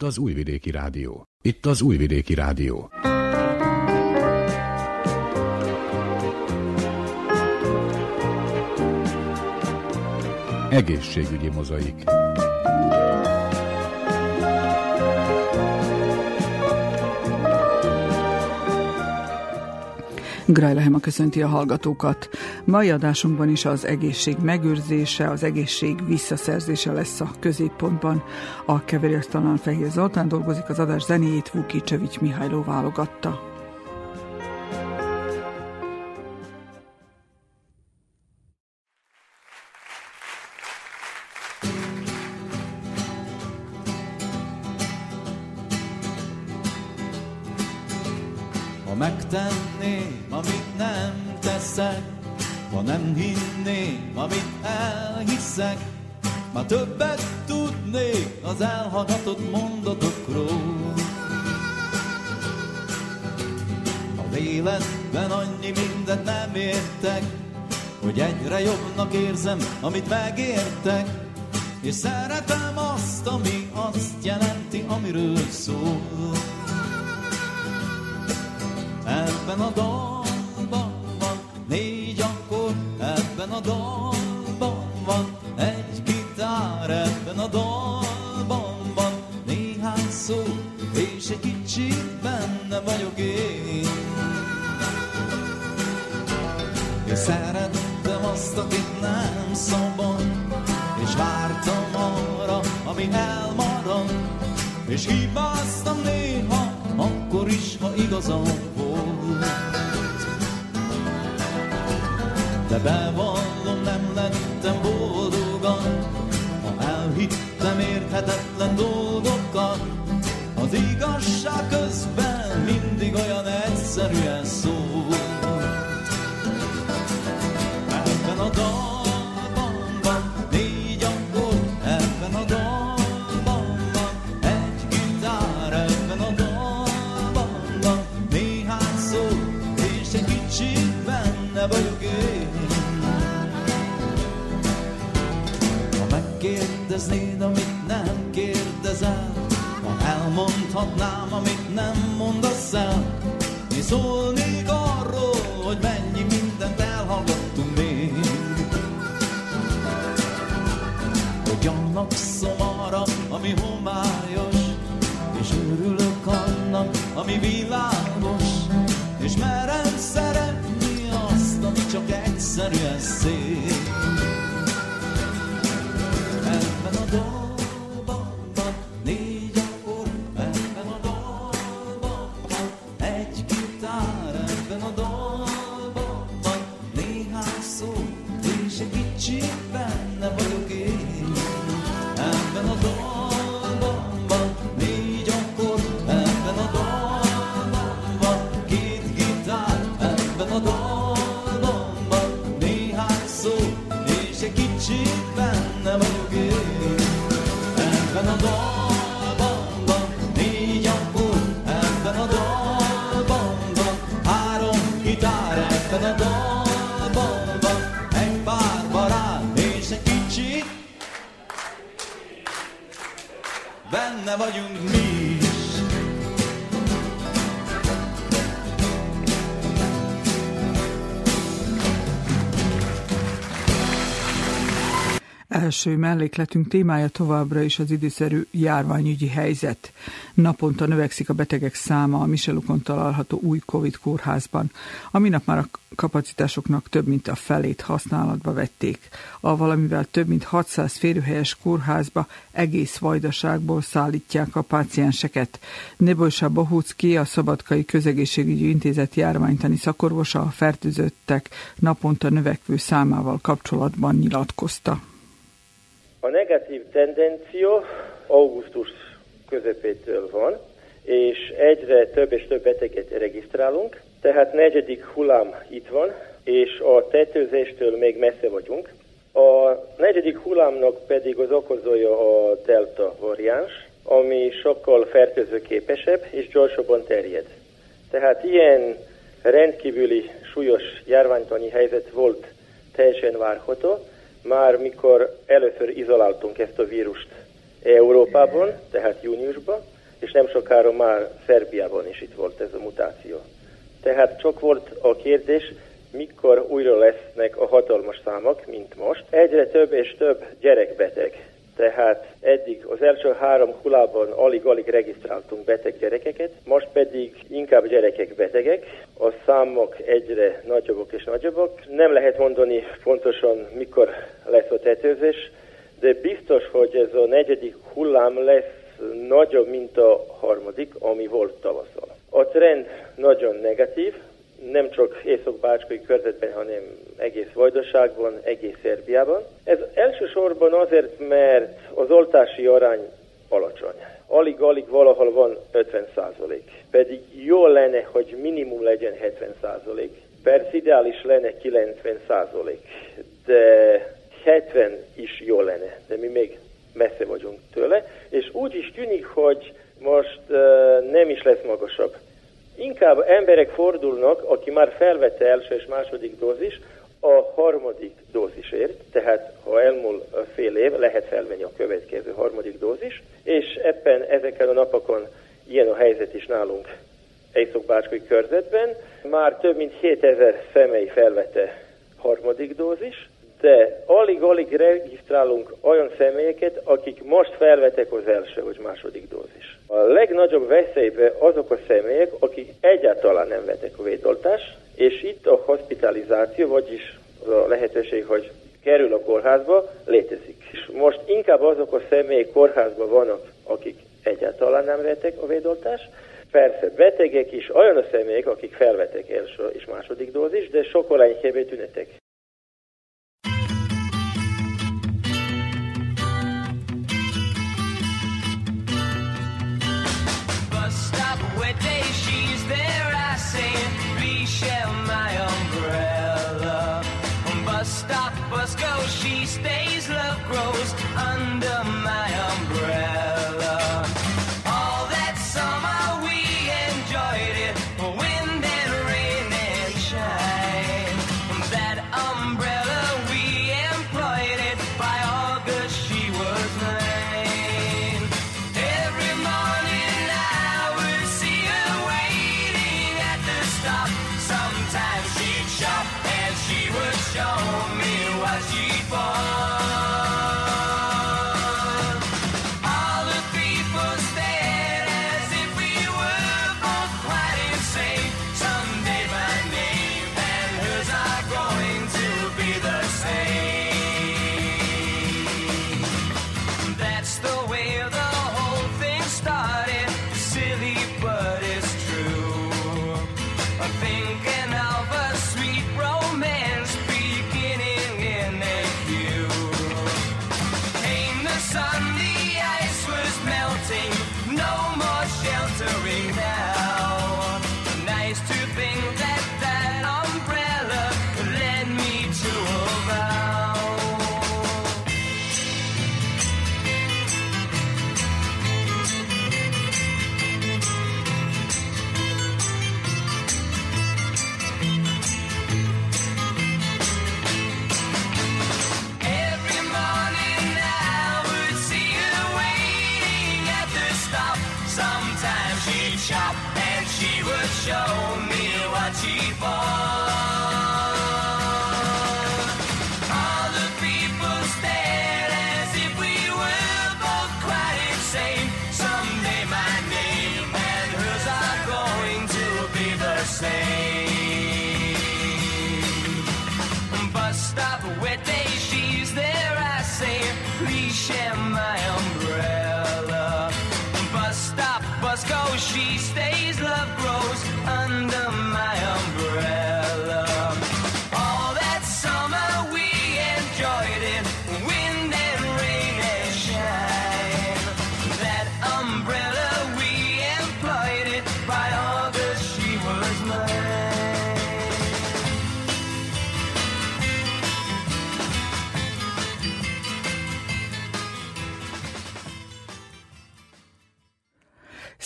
Itt az Újvidéki Rádió. Itt az Újvidéki Rádió. Egészségügyi mozaik. Grajlehema köszönti a hallgatókat. Mai adásunkban is az egészség megőrzése, az egészség visszaszerzése lesz a középpontban. A keverőasztalán Fehér Zoltán dolgozik, az adás zenéjét Csevics Mihályló válogatta. Amit megértek, és szeretem kérdeznéd, amit nem kérdezel, ha elmondhatnám, amit nem mondasz el, mi szólnék arról, hogy mennyi mindent elhallgattunk még. Hogy gyanakszom arra, ami homályos, és örülök annak, ami világos, és merem szeretni csak egyszerűen szép. Első mellékletünk témája továbbra is az időszerű járványügyi helyzet. Naponta növekszik a betegek száma a Michelukon található új Covid kórházban, aminap már a kapacitásoknak több mint a felét használatba vették. A valamivel több mint 600 férőhelyes kórházba egész vajdaságból szállítják a pácienseket. Nebolsa Bohucki, a Szabadkai Közegészségügyi Intézet járványtani szakorvosa a fertőzöttek naponta növekvő számával kapcsolatban nyilatkozta. A negatív tendenció augusztus közepétől van, és egyre több és több beteget regisztrálunk, tehát negyedik hullám itt van, és a tetőzéstől még messze vagyunk. A negyedik hullámnak pedig az okozója a delta variáns, ami sokkal fertőzőképesebb és gyorsabban terjed. Tehát ilyen rendkívüli súlyos járványtani helyzet volt teljesen várható, már mikor először izoláltunk ezt a vírust Európában, tehát júniusban, és nem sokára már Szerbiában is itt volt ez a mutáció. Tehát csak volt a kérdés, mikor újra lesznek a hatalmas számok, mint most. Egyre több és több gyerekbeteg. Tehát eddig az első három hullában alig-alig regisztráltunk beteg gyerekeket, most pedig inkább gyerekek betegek, a számok egyre nagyobbak és nagyobbak. Nem lehet mondani pontosan, mikor lesz a tetőzés, de biztos, hogy ez a negyedik hullám lesz nagyobb, mint a harmadik, ami volt tavasszal. A trend nagyon negatív, nem csak Észak-Bácskai körzetben, hanem egész Vajdaságban, egész Szerbiában. Ez elsősorban azért, mert az oltási arány alacsony. Alig-alig valahol van 50 százalék. Pedig jó lenne, hogy minimum legyen 70 százalék. Persze ideális lenne 90 százalék, de 70 is jó lenne, de mi még messze vagyunk tőle, és úgy is tűnik, hogy most uh, nem is lesz magasabb. Inkább emberek fordulnak, aki már felvette első és második dózis, a harmadik dózisért, tehát ha elmúl fél év, lehet felvenni a következő harmadik dózis, és ebben ezeken a napokon ilyen a helyzet is nálunk Észak-Bácskai körzetben. Már több mint 7000 személy felvette harmadik dózis, de alig-alig regisztrálunk olyan személyeket, akik most felvetek az első vagy második dózis. A legnagyobb veszélybe azok a személyek, akik egyáltalán nem vetek a védoltást, és itt a hospitalizáció, vagyis a lehetőség, hogy kerül a kórházba, létezik. És most inkább azok a személyek kórházban vannak, akik egyáltalán nem vettek a védoltást, Persze, betegek is, olyan a személyek, akik felvetek első és második dózis, de sokkal enyhébb tünetek. stay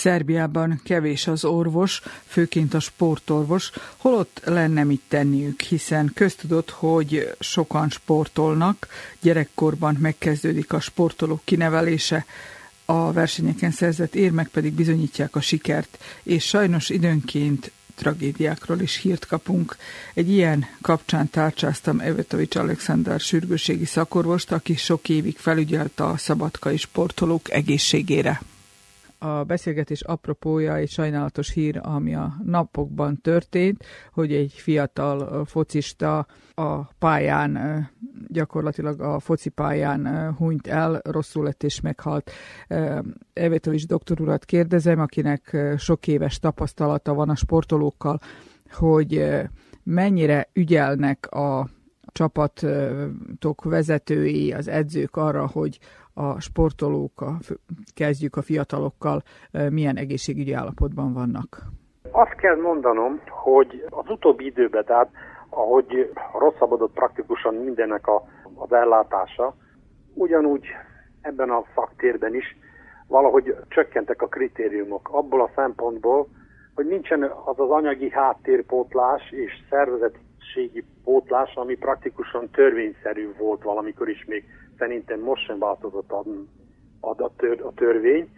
Szerbiában kevés az orvos, főként a sportorvos, holott lenne mit tenniük, hiszen köztudott, hogy sokan sportolnak, gyerekkorban megkezdődik a sportolók kinevelése, a versenyeken szerzett érmek pedig bizonyítják a sikert, és sajnos időnként tragédiákról is hírt kapunk. Egy ilyen kapcsán tárcsáztam Evetovics Alexander sürgőségi szakorvost, aki sok évig felügyelte a szabadkai sportolók egészségére a beszélgetés apropója egy sajnálatos hír, ami a napokban történt, hogy egy fiatal focista a pályán, gyakorlatilag a foci pályán hunyt el, rosszul lett és meghalt. Evetovics doktor urat kérdezem, akinek sok éves tapasztalata van a sportolókkal, hogy mennyire ügyelnek a csapatok vezetői, az edzők arra, hogy a sportolók, a, kezdjük a fiatalokkal, milyen egészségügyi állapotban vannak? Azt kell mondanom, hogy az utóbbi időben, tehát ahogy rosszabbodott praktikusan mindennek a, az ellátása, ugyanúgy ebben a szaktérben is valahogy csökkentek a kritériumok abból a szempontból, hogy nincsen az az anyagi háttérpótlás és szervezetségi pótlás, ami praktikusan törvényszerű volt valamikor is még szerintem most sem változott a, a, a, tör, a törvény,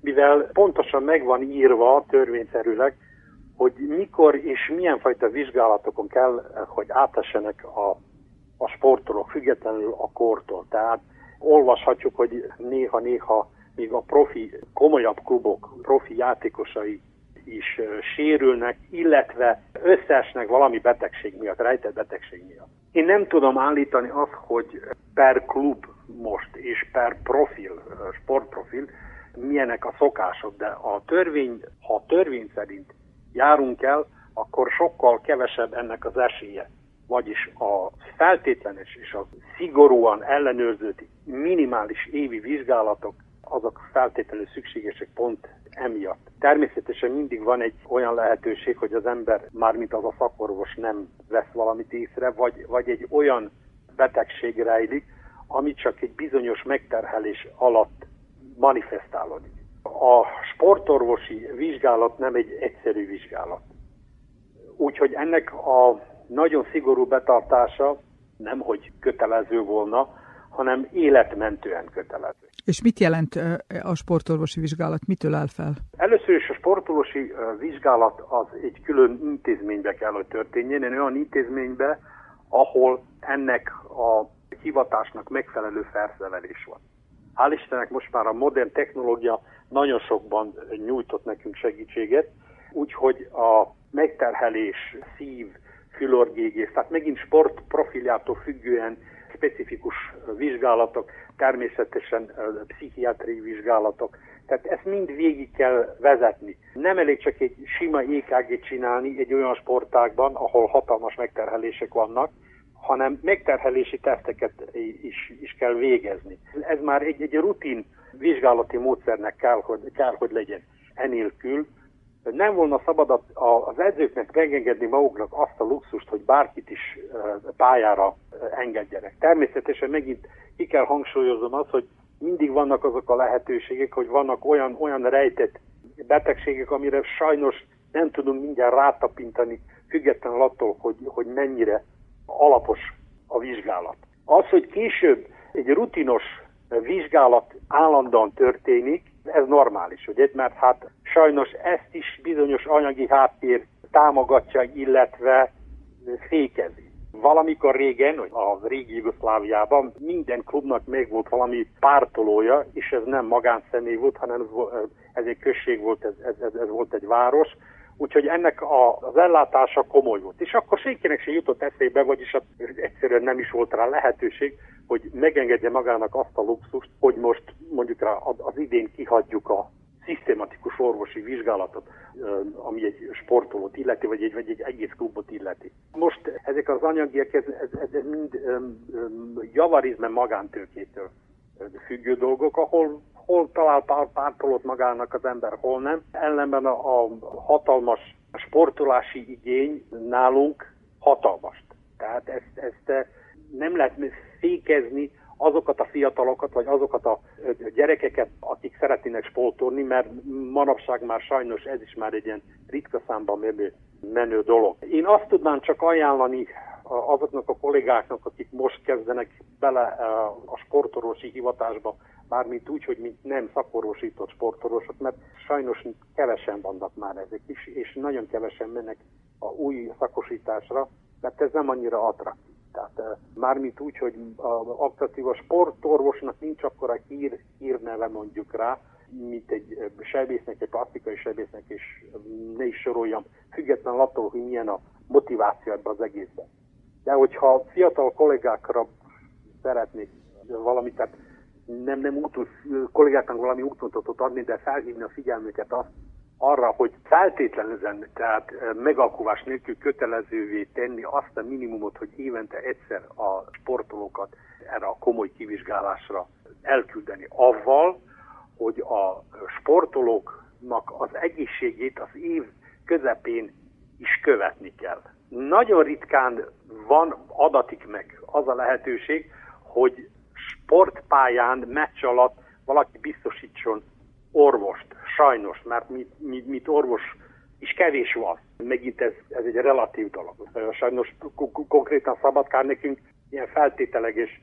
mivel pontosan meg van írva törvényszerűleg, hogy mikor és milyen fajta vizsgálatokon kell, hogy átessenek a, a sportolók, függetlenül a kortól. Tehát olvashatjuk, hogy néha-néha még a profi, komolyabb klubok, profi játékosai is sérülnek, illetve összeesnek valami betegség miatt, rejtett betegség miatt. Én nem tudom állítani azt, hogy per klub most és per profil, sportprofil milyenek a szokások, de a törvény, ha a törvény szerint járunk el, akkor sokkal kevesebb ennek az esélye. Vagyis a feltétlenes és a szigorúan ellenőrzött minimális évi vizsgálatok azok feltétlenül szükségesek pont emiatt. Természetesen mindig van egy olyan lehetőség, hogy az ember, mármint az a szakorvos nem vesz valamit észre, vagy, vagy egy olyan betegség rejlik, ami csak egy bizonyos megterhelés alatt manifestálódik. A sportorvosi vizsgálat nem egy egyszerű vizsgálat. Úgyhogy ennek a nagyon szigorú betartása nem hogy kötelező volna, hanem életmentően kötelező. És mit jelent a sportorvosi vizsgálat? Mitől áll fel? Először is a sportorvosi vizsgálat az egy külön intézménybe kell, hogy történjen, egy olyan intézménybe, ahol ennek a hivatásnak megfelelő felszerelés van. Hál' Istennek most már a modern technológia nagyon sokban nyújtott nekünk segítséget, úgyhogy a megterhelés, szív, fülorgégész, tehát megint sport profiljától függően specifikus vizsgálatok, természetesen pszichiátriai vizsgálatok. Tehát ezt mind végig kell vezetni. Nem elég csak egy sima EKG csinálni egy olyan sportágban, ahol hatalmas megterhelések vannak, hanem megterhelési teszteket is, is kell végezni. Ez már egy, egy rutin vizsgálati módszernek kell, hogy, kell, hogy legyen. Enélkül nem volna szabad az edzőknek megengedni maguknak azt a luxust, hogy bárkit is pályára engedjenek. Természetesen megint ki kell hangsúlyoznom azt, hogy mindig vannak azok a lehetőségek, hogy vannak olyan, olyan rejtett betegségek, amire sajnos nem tudunk mindjárt rátapintani, függetlenül attól, hogy, hogy mennyire alapos a vizsgálat. Az, hogy később egy rutinos vizsgálat állandóan történik, ez normális, ugye? Mert hát sajnos ezt is bizonyos anyagi háttér támogatja, illetve fékezi. Valamikor régen, a régi Jugoszláviában minden klubnak még volt valami pártolója, és ez nem magánszemély volt, hanem ez egy község volt, ez, ez, ez, ez volt egy város, Úgyhogy ennek a, az ellátása komoly volt. És akkor senkinek se jutott eszébe, vagyis egyszerűen nem is volt rá lehetőség, hogy megengedje magának azt a luxust, hogy most mondjuk rá az idén kihagyjuk a szisztematikus orvosi vizsgálatot, ami egy sportolót illeti, vagy egy, vagy egy egész klubot illeti. Most ezek az anyagiak, ez, ez, ez mind javarizme magántőkétől függő dolgok, ahol hol talál pár pártolót magának az ember, hol nem. Ellenben a, a hatalmas sportolási igény nálunk hatalmas. Tehát ezt, ezt nem lehet fékezni azokat a fiatalokat, vagy azokat a gyerekeket, akik szeretnének sportolni, mert manapság már sajnos ez is már egy ilyen ritka számban menő, menő dolog. Én azt tudnám csak ajánlani azoknak a kollégáknak, akik most kezdenek bele a sportorvosi hivatásba, mármint úgy, hogy mint nem szakorvosított sportorvosok, mert sajnos kevesen vannak már ezek is, és nagyon kevesen mennek a új szakosításra, mert ez nem annyira attraktív. Tehát mármint úgy, hogy aktív a sportorvosnak nincs akkor a hír, hírneve mondjuk rá, mint egy sebésznek, egy plastikai sebésznek, és ne is soroljam, független attól, hogy milyen a motiváció ebben az egészben. De hogyha fiatal kollégákra szeretnék valamit, tehát nem, nem úton, kollégáknak valami útmutatót adni, de felhívni a figyelmüket azt, arra, hogy feltétlenül, tehát megalkuvás nélkül kötelezővé tenni azt a minimumot, hogy évente egyszer a sportolókat erre a komoly kivizsgálásra elküldeni. Avval, hogy a sportolóknak az egészségét az év közepén is követni kell. Nagyon ritkán van, adatik meg az a lehetőség, hogy sportpályán, meccs alatt valaki biztosítson orvost, sajnos, mert mit, mit, mit orvos is kevés van. Megint ez, ez egy relatív dolog. Sajnos konkrétan Szabadkár nekünk ilyen feltételeges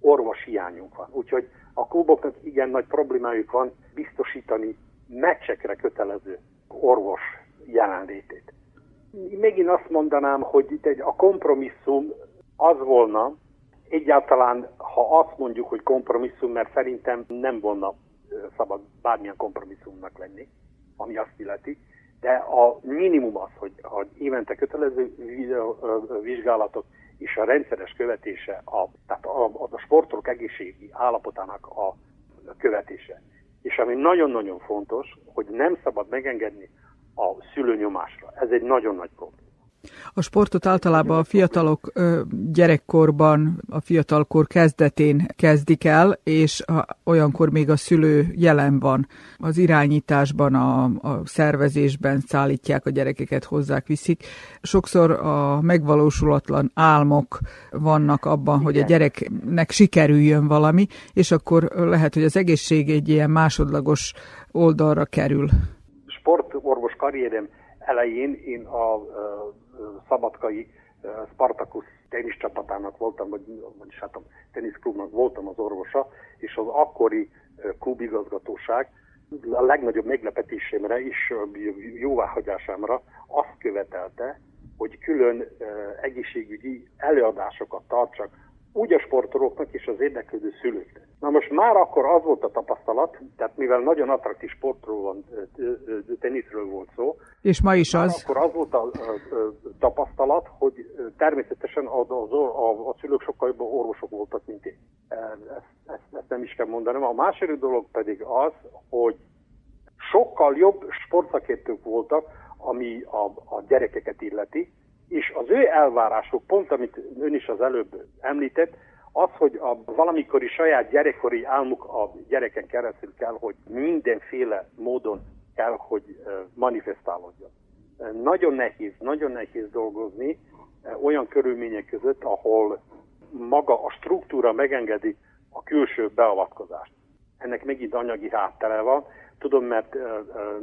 orvos hiányunk van. Úgyhogy a kluboknak igen nagy problémájuk van biztosítani meccsekre kötelező orvos jelenlétét. Megint azt mondanám, hogy egy, a kompromisszum az volna, egyáltalán, ha azt mondjuk, hogy kompromisszum, mert szerintem nem volna szabad bármilyen kompromisszumnak lenni, ami azt illeti, de a minimum az, hogy, hogy évente kötelező vizsgálatok és a rendszeres követése, a, tehát a, a, sportolók egészségi állapotának a követése. És ami nagyon-nagyon fontos, hogy nem szabad megengedni a szülőnyomásra. Ez egy nagyon nagy probléma. A sportot általában a fiatalok gyerekkorban, a fiatalkor kezdetén kezdik el, és olyankor még a szülő jelen van. Az irányításban, a, a szervezésben szállítják a gyerekeket, hozzák, viszik. Sokszor a megvalósulatlan álmok vannak abban, hogy a gyereknek sikerüljön valami, és akkor lehet, hogy az egészség egy ilyen másodlagos oldalra kerül. Sportorvos karrierem elején én a, a szabadkai Spartacus teniszcsapatának voltam, vagy, vagyis hát a teniszklubnak voltam az orvosa, és az akkori klubigazgatóság a legnagyobb meglepetésemre és jóváhagyásámra azt követelte, hogy külön egészségügyi előadásokat tartsak úgy a sportolóknak és az érdeklődő szülőknek. Na most már akkor az volt a tapasztalat, tehát mivel nagyon attraktív sportról van, teniszről volt szó. És ma is az. Akkor az volt a, tapasztalat, hogy természetesen a, a, a, szülők sokkal jobb orvosok voltak, mint én. Ezt, ezt, ezt nem is kell mondanom. A második dolog pedig az, hogy sokkal jobb sportszakértők voltak, ami a, a gyerekeket illeti, és az ő elvárásuk, pont amit ön is az előbb említett, az, hogy a valamikori saját gyerekkori álmuk a gyereken keresztül kell, hogy mindenféle módon kell, hogy manifestálódjon. Nagyon nehéz, nagyon nehéz dolgozni olyan körülmények között, ahol maga a struktúra megengedi a külső beavatkozást. Ennek megint anyagi háttere van. Tudom, mert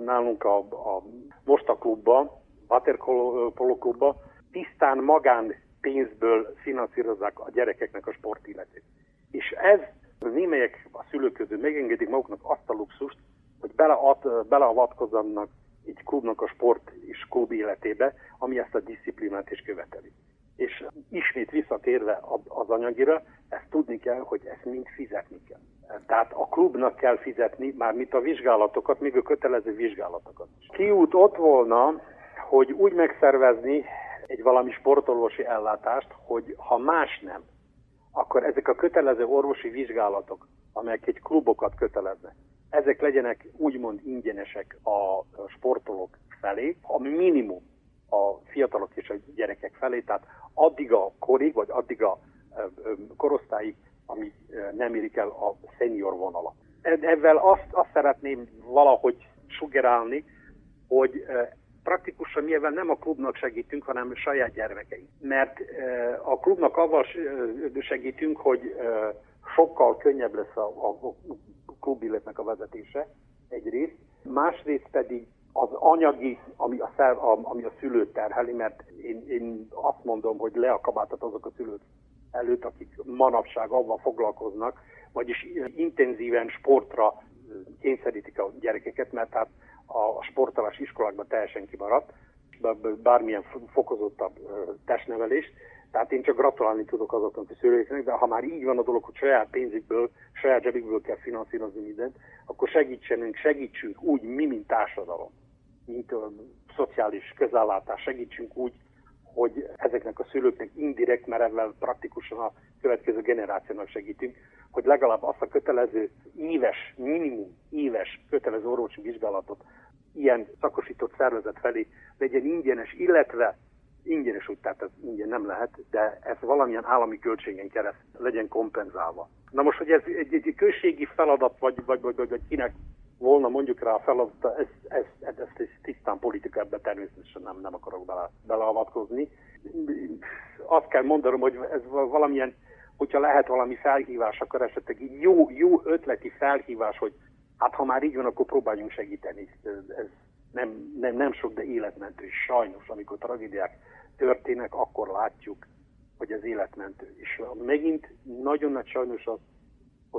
nálunk a, a most a klubban, Waterpolo klubban tisztán magán pénzből finanszírozzák a gyerekeknek a sportilletét. És ez némelyek a szülők közül megengedik maguknak azt a luxust, hogy belead, beleavatkozzanak egy klubnak a sport és klub életébe, ami ezt a disziplinát is követeli. És ismét visszatérve az anyagira, ezt tudni kell, hogy ezt mind fizetni kell. Tehát a klubnak kell fizetni, már mit a vizsgálatokat, még a kötelező vizsgálatokat. Kiút ott volna, hogy úgy megszervezni egy valami sportolósi ellátást, hogy ha más nem, akkor ezek a kötelező orvosi vizsgálatok, amelyek egy klubokat köteleznek, ezek legyenek úgymond ingyenesek a sportolók felé, a minimum a fiatalok és a gyerekek felé, tehát addig a korig, vagy addig a korosztályig, ami nem érik el a senior vonalat. Ezzel azt, azt szeretném valahogy sugerálni, hogy praktikusan mivel nem a klubnak segítünk, hanem a saját gyermekeink. Mert a klubnak avval segítünk, hogy sokkal könnyebb lesz a, a, a klubilletnek a vezetése egyrészt, másrészt pedig az anyagi, ami a, szer, ami a szülőt terheli, mert én, én azt mondom, hogy le a kabátot azok a szülők előtt, akik manapság abban foglalkoznak, vagyis intenzíven sportra kényszerítik a gyerekeket, mert hát a sportolás iskolákban teljesen kimaradt, bármilyen fokozottabb testnevelést. Tehát én csak gratulálni tudok azoknak a szülőknek, de ha már így van a dolog, hogy saját pénzükből, saját zsebükből kell finanszírozni mindent, akkor segítsenünk, segítsünk úgy mi, mint társadalom, mint a szociális közállátás, segítsünk úgy, hogy ezeknek a szülőknek indirekt, mert ezzel praktikusan a következő generációnak segítünk, hogy legalább azt a kötelező éves, minimum éves kötelező orvosi vizsgálatot ilyen szakosított szervezet felé legyen ingyenes, illetve ingyenes úgy, tehát ez ingyen nem lehet, de ez valamilyen állami költségen keresztül legyen kompenzálva. Na most, hogy ez egy, egy községi feladat, vagy, vagy, vagy, vagy, vagy kinek volna mondjuk rá a feladat, ez, ez, ez, ez, ez tisztán politika, ebbe természetesen nem, nem akarok bele, beleavatkozni. Azt kell mondanom, hogy ez valamilyen, hogyha lehet valami felhívás, akkor esetleg jó, jó ötleti felhívás, hogy hát ha már így van, akkor próbáljunk segíteni. Ez, ez nem, nem, nem sok, de életmentő. Sajnos, amikor tragédiák történnek, akkor látjuk, hogy ez életmentő. És megint nagyon nagy sajnos az,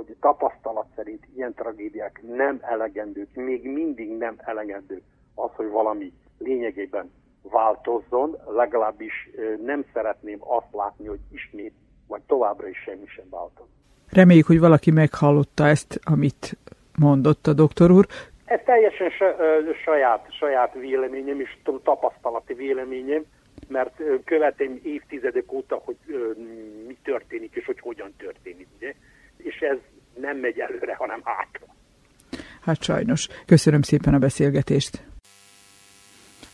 hogy tapasztalat szerint ilyen tragédiák nem elegendők, még mindig nem elegendő az, hogy valami lényegében változzon, legalábbis nem szeretném azt látni, hogy ismét, vagy továbbra is semmi sem változ. Reméljük, hogy valaki meghallotta ezt, amit mondott a doktor úr. Ez teljesen saját, saját véleményem és tapasztalati véleményem, mert követem évtizedek óta, hogy mi történik és hogy hogyan történik. Ugye? És ez nem megy előre, hanem hátra. Hát sajnos. Köszönöm szépen a beszélgetést.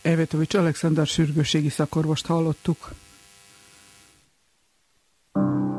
Evetovics Alexander sürgőségi szakorvost hallottuk. Az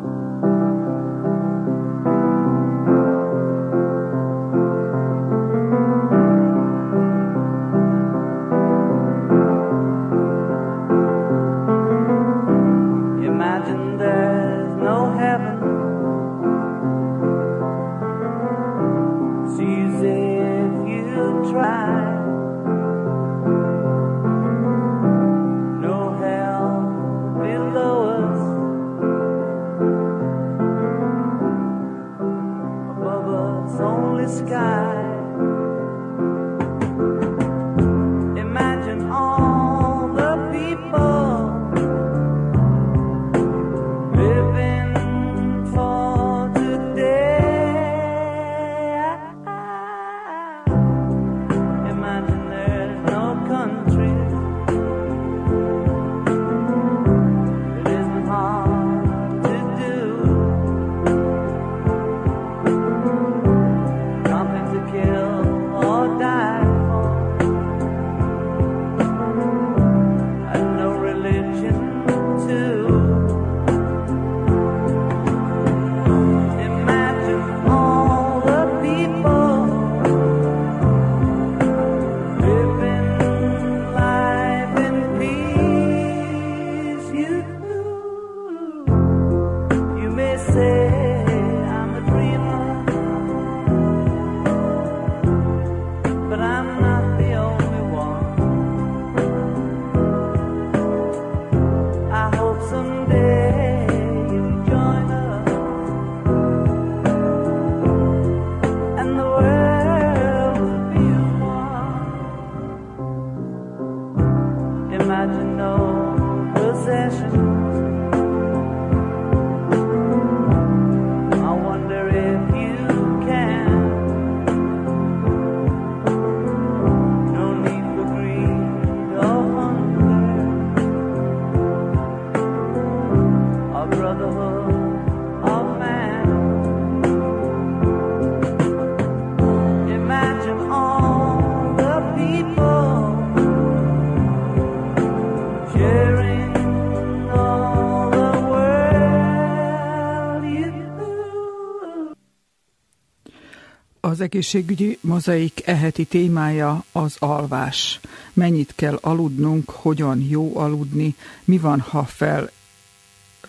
egészségügyi mozaik eheti témája az alvás. Mennyit kell aludnunk, hogyan jó aludni, mi van, ha fel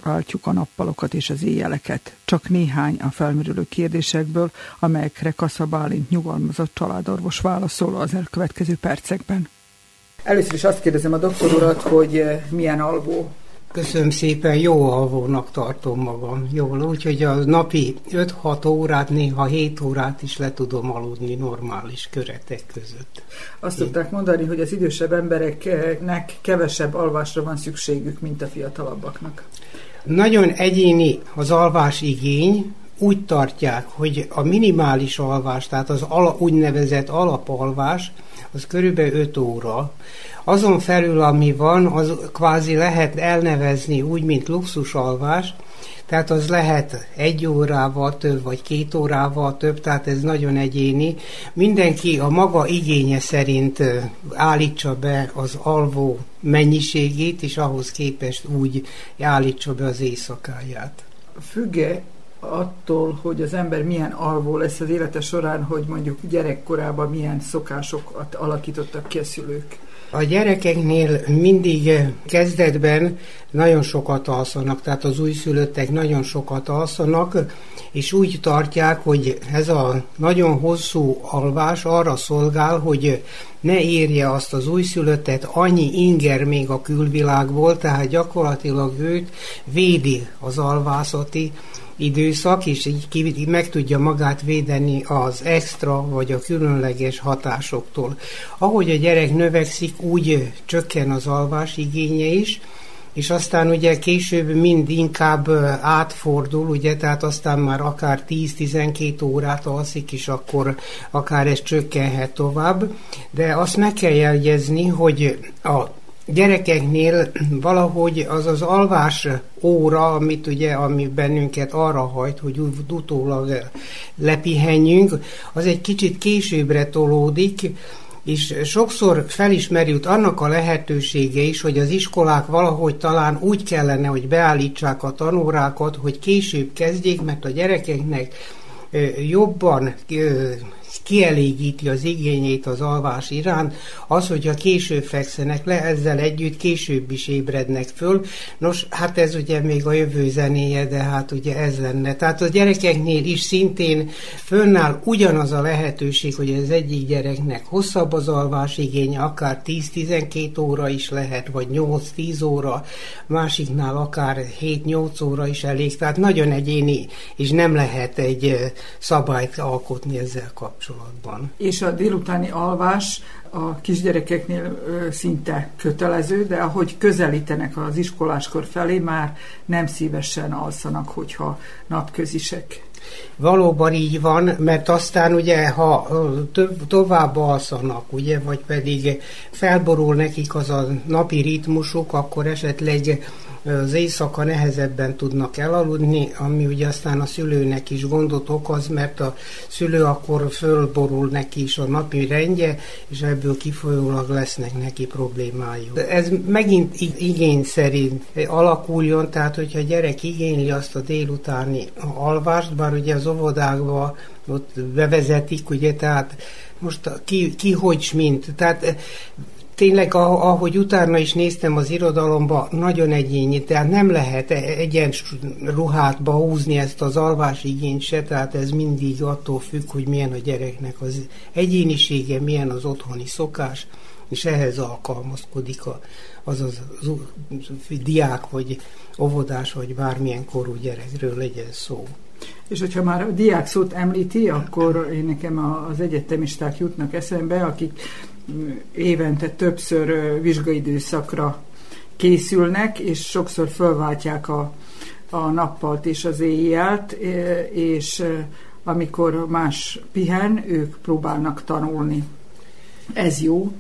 váltjuk a nappalokat és az éjjeleket. Csak néhány a felmerülő kérdésekből, amelyekre Kassa Bálint nyugalmazott családorvos válaszol az elkövetkező percekben. Először is azt kérdezem a doktor urat, hogy eh, milyen alvó Köszönöm szépen, jó alvónak tartom magam. Jól, úgyhogy a napi 5-6 órát, néha 7 órát is le tudom aludni normális köretek között. Azt szokták mondani, hogy az idősebb embereknek kevesebb alvásra van szükségük, mint a fiatalabbaknak. Nagyon egyéni az alvás igény, úgy tartják, hogy a minimális alvás, tehát az ala, úgynevezett alapalvás, az körülbelül 5 óra. Azon felül, ami van, az kvázi lehet elnevezni úgy, mint luxusalvás, tehát az lehet egy órával több, vagy két órával több, tehát ez nagyon egyéni. Mindenki a maga igénye szerint állítsa be az alvó mennyiségét, és ahhoz képest úgy állítsa be az éjszakáját. Függe attól, hogy az ember milyen alvó lesz az élete során, hogy mondjuk gyerekkorában milyen szokásokat alakítottak ki a szülők? A gyerekeknél mindig kezdetben nagyon sokat alszanak, tehát az újszülöttek nagyon sokat alszanak, és úgy tartják, hogy ez a nagyon hosszú alvás arra szolgál, hogy ne érje azt az újszülöttet annyi inger még a külvilágból, tehát gyakorlatilag őt védi az alvászati időszak, és így meg tudja magát védeni az extra vagy a különleges hatásoktól. Ahogy a gyerek növekszik, úgy csökken az alvás igénye is, és aztán ugye később mind inkább átfordul, ugye, tehát aztán már akár 10-12 órát alszik, és akkor akár ez csökkenhet tovább, de azt meg kell jegyezni, hogy a gyerekeknél valahogy az az alvás óra, amit ugye, ami bennünket arra hajt, hogy utólag lepihenjünk, az egy kicsit későbbre tolódik, és sokszor felismerült annak a lehetősége is, hogy az iskolák valahogy talán úgy kellene, hogy beállítsák a tanórákat, hogy később kezdjék, mert a gyerekeknek jobban kielégíti az igényét az alvás iránt, az, hogyha később fekszenek le, ezzel együtt később is ébrednek föl. Nos, hát ez ugye még a jövő zenéje, de hát ugye ez lenne. Tehát a gyerekeknél is szintén fönnáll ugyanaz a lehetőség, hogy az egyik gyereknek hosszabb az alvás igénye, akár 10-12 óra is lehet, vagy 8-10 óra, másiknál akár 7-8 óra is elég, tehát nagyon egyéni, és nem lehet egy szabályt alkotni ezzel kapcsolatban kapcsolatban. És a délutáni alvás a kisgyerekeknél szinte kötelező, de ahogy közelítenek az iskoláskor felé, már nem szívesen alszanak, hogyha napközisek. Valóban így van, mert aztán ugye, ha több, tovább alszanak, ugye, vagy pedig felborul nekik az a napi ritmusuk, akkor esetleg az éjszaka nehezebben tudnak elaludni, ami ugye aztán a szülőnek is gondot okoz, mert a szülő akkor fölborul neki is a napi rendje, és ebből kifolyólag lesznek neki problémái. Ez megint igény szerint alakuljon, tehát hogyha a gyerek igényli azt a délutáni alvást, bár ugye az óvodákban ott bevezetik, ugye, tehát most ki, ki hogy mint, tehát tényleg, ahogy utána is néztem az irodalomba, nagyon egyényi, tehát nem lehet e- egyen ruhátba húzni ezt az alvásigényt se, tehát ez mindig attól függ, hogy milyen a gyereknek az egyénisége, milyen az otthoni szokás, és ehhez alkalmazkodik a, az, az, az diák, vagy óvodás, vagy bármilyen korú gyerekről legyen szó. És hogyha már a diák szót említi, akkor én nekem az egyetemisták jutnak eszembe, akik évente többször vizsgaidőszakra készülnek, és sokszor fölváltják a, a nappalt és az éjjelt, és amikor más pihen, ők próbálnak tanulni. Ez jó?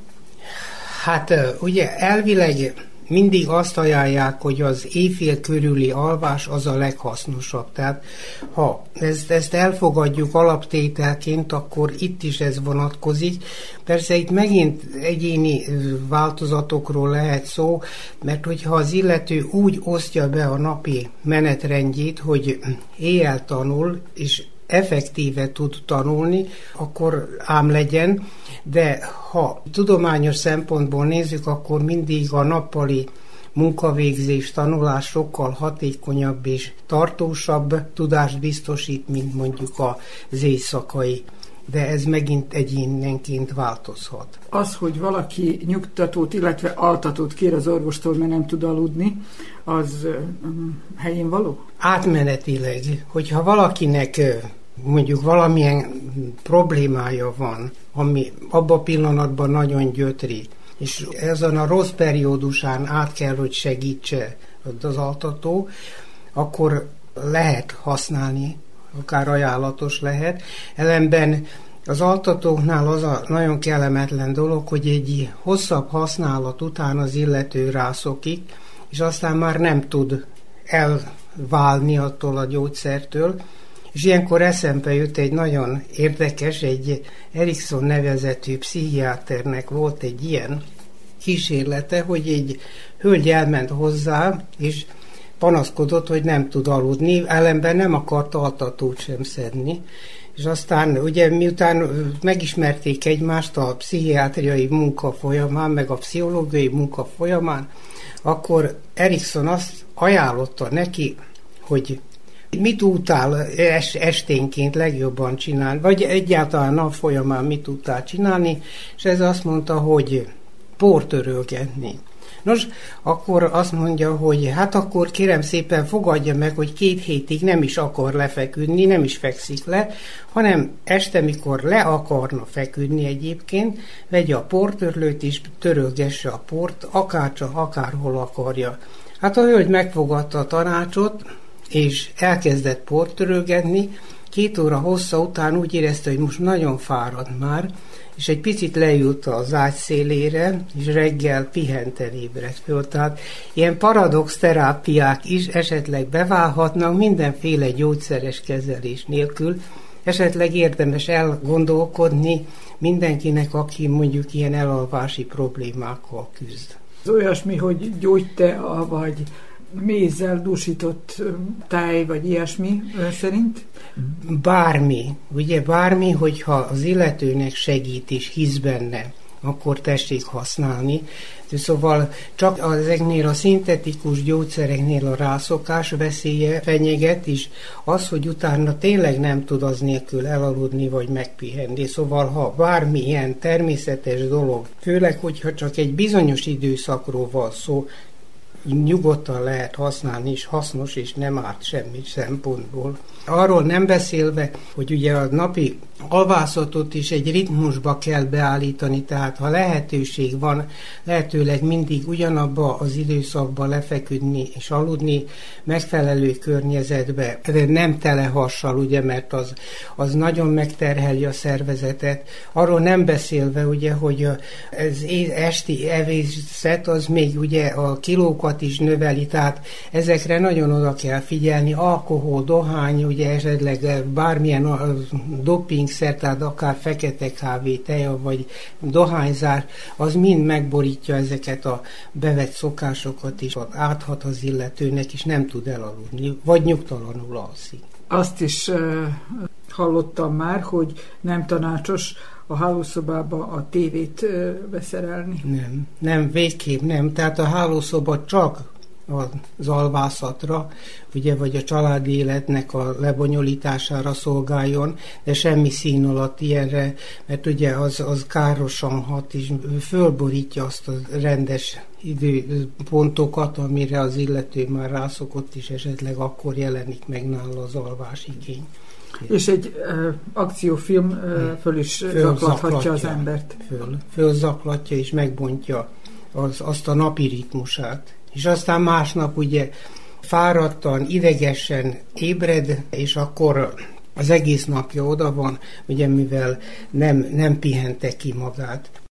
Hát ugye elvileg mindig azt ajánlják, hogy az éjfél körüli alvás az a leghasznosabb. Tehát ha ezt, ezt elfogadjuk alaptételként, akkor itt is ez vonatkozik. Persze itt megint egyéni változatokról lehet szó, mert hogyha az illető úgy osztja be a napi menetrendjét, hogy éjjel tanul, és effektíve tud tanulni, akkor ám legyen, de ha tudományos szempontból nézzük, akkor mindig a nappali munkavégzés, tanulás sokkal hatékonyabb és tartósabb tudást biztosít, mint mondjuk az éjszakai de ez megint egyénenként változhat. Az, hogy valaki nyugtatót, illetve altatót kér az orvostól, mert nem tud aludni, az helyén való? Átmenetileg, hogyha valakinek mondjuk valamilyen problémája van, ami abban a pillanatban nagyon gyötri, és ezen a rossz periódusán át kell, hogy segítse az altató, akkor lehet használni, akár ajánlatos lehet. Ellenben az altatóknál az a nagyon kellemetlen dolog, hogy egy hosszabb használat után az illető rászokik, és aztán már nem tud elválni attól a gyógyszertől, és ilyenkor eszembe jut egy nagyon érdekes, egy Erikson nevezetű pszichiáternek volt egy ilyen kísérlete, hogy egy hölgy elment hozzá, és panaszkodott, hogy nem tud aludni, ellenben nem akart altatót sem szedni. És aztán ugye miután megismerték egymást a pszichiátriai munka folyamán, meg a pszichológiai munka folyamán, akkor Erikson azt ajánlotta neki, hogy mit tudtál es, esténként legjobban csinálni, vagy egyáltalán nap folyamán mit tudtál csinálni, és ez azt mondta, hogy portörölgetni. Nos, akkor azt mondja, hogy hát akkor kérem szépen fogadja meg, hogy két hétig nem is akar lefeküdni, nem is fekszik le, hanem este, mikor le akarna feküdni egyébként, vegye a portörlőt és törölgesse a port, akárcsak, akárhol akarja. Hát a hölgy megfogadta a tanácsot, és elkezdett portörölgetni, két óra hossza után úgy érezte, hogy most nagyon fáradt már, és egy picit leült az ágy szélére, és reggel pihenten ébredt föl. Tehát ilyen paradox terápiák is esetleg beválhatnak mindenféle gyógyszeres kezelés nélkül, esetleg érdemes elgondolkodni mindenkinek, aki mondjuk ilyen elalvási problémákkal küzd. Ez olyasmi, hogy gyógytea, vagy mézzel dúsított táj, vagy ilyesmi szerint? Bármi, ugye bármi, hogyha az illetőnek segít és hisz benne, akkor tessék használni. Szóval csak ezeknél a szintetikus gyógyszereknél a rászokás veszélye fenyeget, és az, hogy utána tényleg nem tud az nélkül elaludni vagy megpihenni. Szóval ha bármilyen természetes dolog, főleg, hogyha csak egy bizonyos időszakról van szó, nyugodtan lehet használni, és hasznos, és nem árt semmi szempontból. Arról nem beszélve, hogy ugye a napi alvászatot is egy ritmusba kell beállítani, tehát ha lehetőség van, lehetőleg mindig ugyanabba az időszakba lefeküdni és aludni, megfelelő környezetbe, nem telehassal, ugye, mert az, az nagyon megterheli a szervezetet. Arról nem beszélve, ugye, hogy az esti evészet az még ugye a kilókat is növeli, tehát ezekre nagyon oda kell figyelni, alkohol, dohány, ugye esetleg bármilyen dopingszer, tehát akár fekete kávé, teja vagy dohányzás, az mind megborítja ezeket a bevett szokásokat, és áthat az illetőnek, és nem tud elaludni, vagy nyugtalanul alszik. Azt is uh, hallottam már, hogy nem tanácsos a hálószobába a tévét beszerelni. Nem, nem, végképp nem. Tehát a hálószoba csak az alvászatra, ugye, vagy a családi életnek a lebonyolítására szolgáljon, de semmi szín alatt ilyenre, mert ugye az, az károsan hat, és fölborítja azt a rendes időpontokat, amire az illető már rászokott, és esetleg akkor jelenik meg nála az alvásigény. És egy uh, akciófilm uh, föl is föl zaklathatja az embert. Föl, fölzaklatja és megbontja az, azt a napi ritmusát és aztán másnap ugye fáradtan, idegesen ébred, és akkor az egész napja oda van, ugye mivel nem, nem pihente ki magát.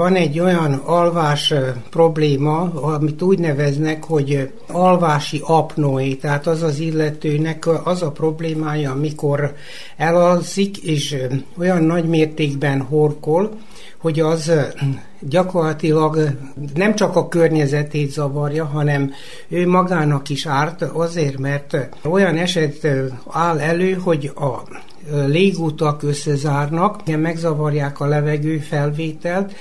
Van egy olyan alvás probléma, amit úgy neveznek, hogy alvási apnoé, tehát az az illetőnek az a problémája, amikor elalszik, és olyan nagy mértékben horkol, hogy az gyakorlatilag nem csak a környezetét zavarja, hanem ő magának is árt azért, mert olyan eset áll elő, hogy a ö, légutak összezárnak, megzavarják a levegő felvételt,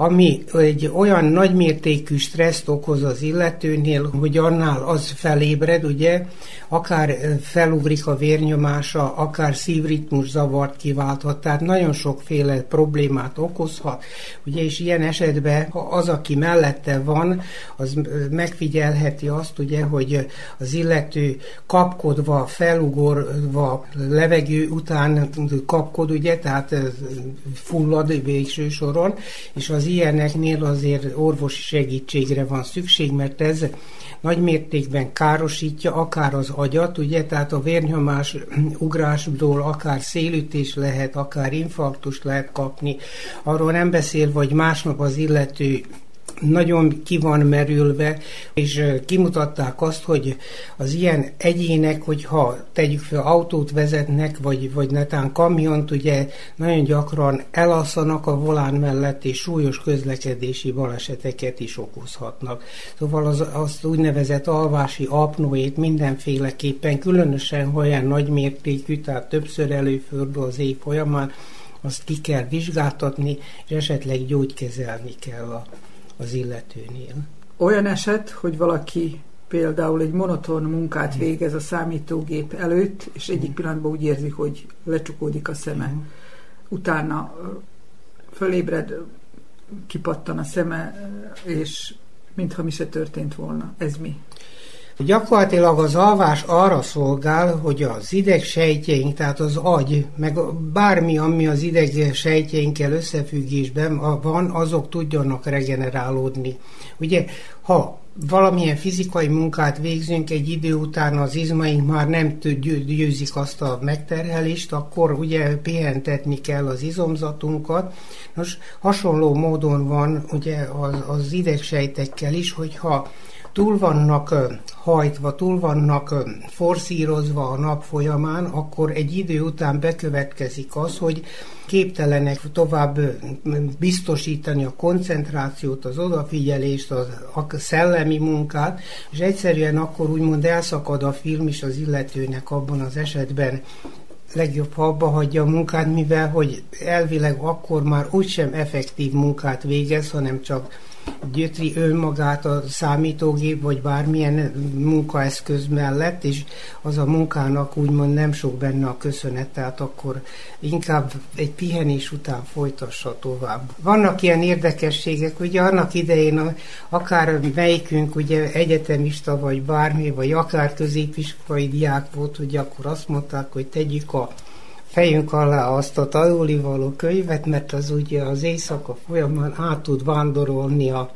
ami egy olyan nagymértékű stresszt okoz az illetőnél, hogy annál az felébred, ugye, akár felugrik a vérnyomása, akár szívritmus zavart kiválthat, tehát nagyon sokféle problémát okozhat, ugye, és ilyen esetben ha az, aki mellette van, az megfigyelheti azt, ugye, hogy az illető kapkodva, felugorva, levegő után kapkod, ugye, tehát fullad végső soron, és az ilyeneknél azért orvosi segítségre van szükség, mert ez nagy mértékben károsítja akár az agyat, ugye, tehát a vérnyomás ugrásból akár szélütés lehet, akár infarktus lehet kapni. Arról nem beszél, hogy másnap az illető nagyon ki van merülve, és kimutatták azt, hogy az ilyen egyének, hogyha tegyük fel autót vezetnek, vagy, vagy netán kamiont, ugye nagyon gyakran elalszanak a volán mellett, és súlyos közlekedési baleseteket is okozhatnak. Szóval az, azt úgynevezett alvási apnoét mindenféleképpen, különösen ha olyan nagymértékű, tehát többször előfordul az év folyamán, azt ki kell vizsgáltatni, és esetleg gyógykezelni kell a az illetőnél. Olyan eset, hogy valaki például egy monoton munkát végez a számítógép előtt, és egyik pillanatban úgy érzi, hogy lecsukódik a szeme. Utána fölébred, kipattan a szeme, és mintha mi se történt volna. Ez mi? Gyakorlatilag az alvás arra szolgál, hogy az idegsejtjeink, tehát az agy, meg bármi, ami az idegsejtjeinkkel összefüggésben van, azok tudjanak regenerálódni. Ugye, ha valamilyen fizikai munkát végzünk, egy idő után az izmaink már nem győzik azt a megterhelést, akkor ugye pihentetni kell az izomzatunkat. Nos, hasonló módon van ugye az, az idegsejtekkel is, hogyha túl vannak hajtva, túl vannak forszírozva a nap folyamán, akkor egy idő után bekövetkezik az, hogy képtelenek tovább biztosítani a koncentrációt, az odafigyelést, a szellemi munkát, és egyszerűen akkor úgymond elszakad a film is az illetőnek abban az esetben. Legjobb, ha abba hagyja a munkát, mivel hogy elvileg akkor már úgysem effektív munkát végez, hanem csak gyötri önmagát a számítógép, vagy bármilyen munkaeszköz mellett, és az a munkának úgymond nem sok benne a köszönet, tehát akkor inkább egy pihenés után folytassa tovább. Vannak ilyen érdekességek, ugye annak idején akár melyikünk ugye egyetemista, vagy bármi, vagy akár középiskolai diák volt, hogy akkor azt mondták, hogy tegyük a fejünk alá azt a tanulnivaló könyvet, mert az ugye az éjszaka folyamán át tud vándorolni a,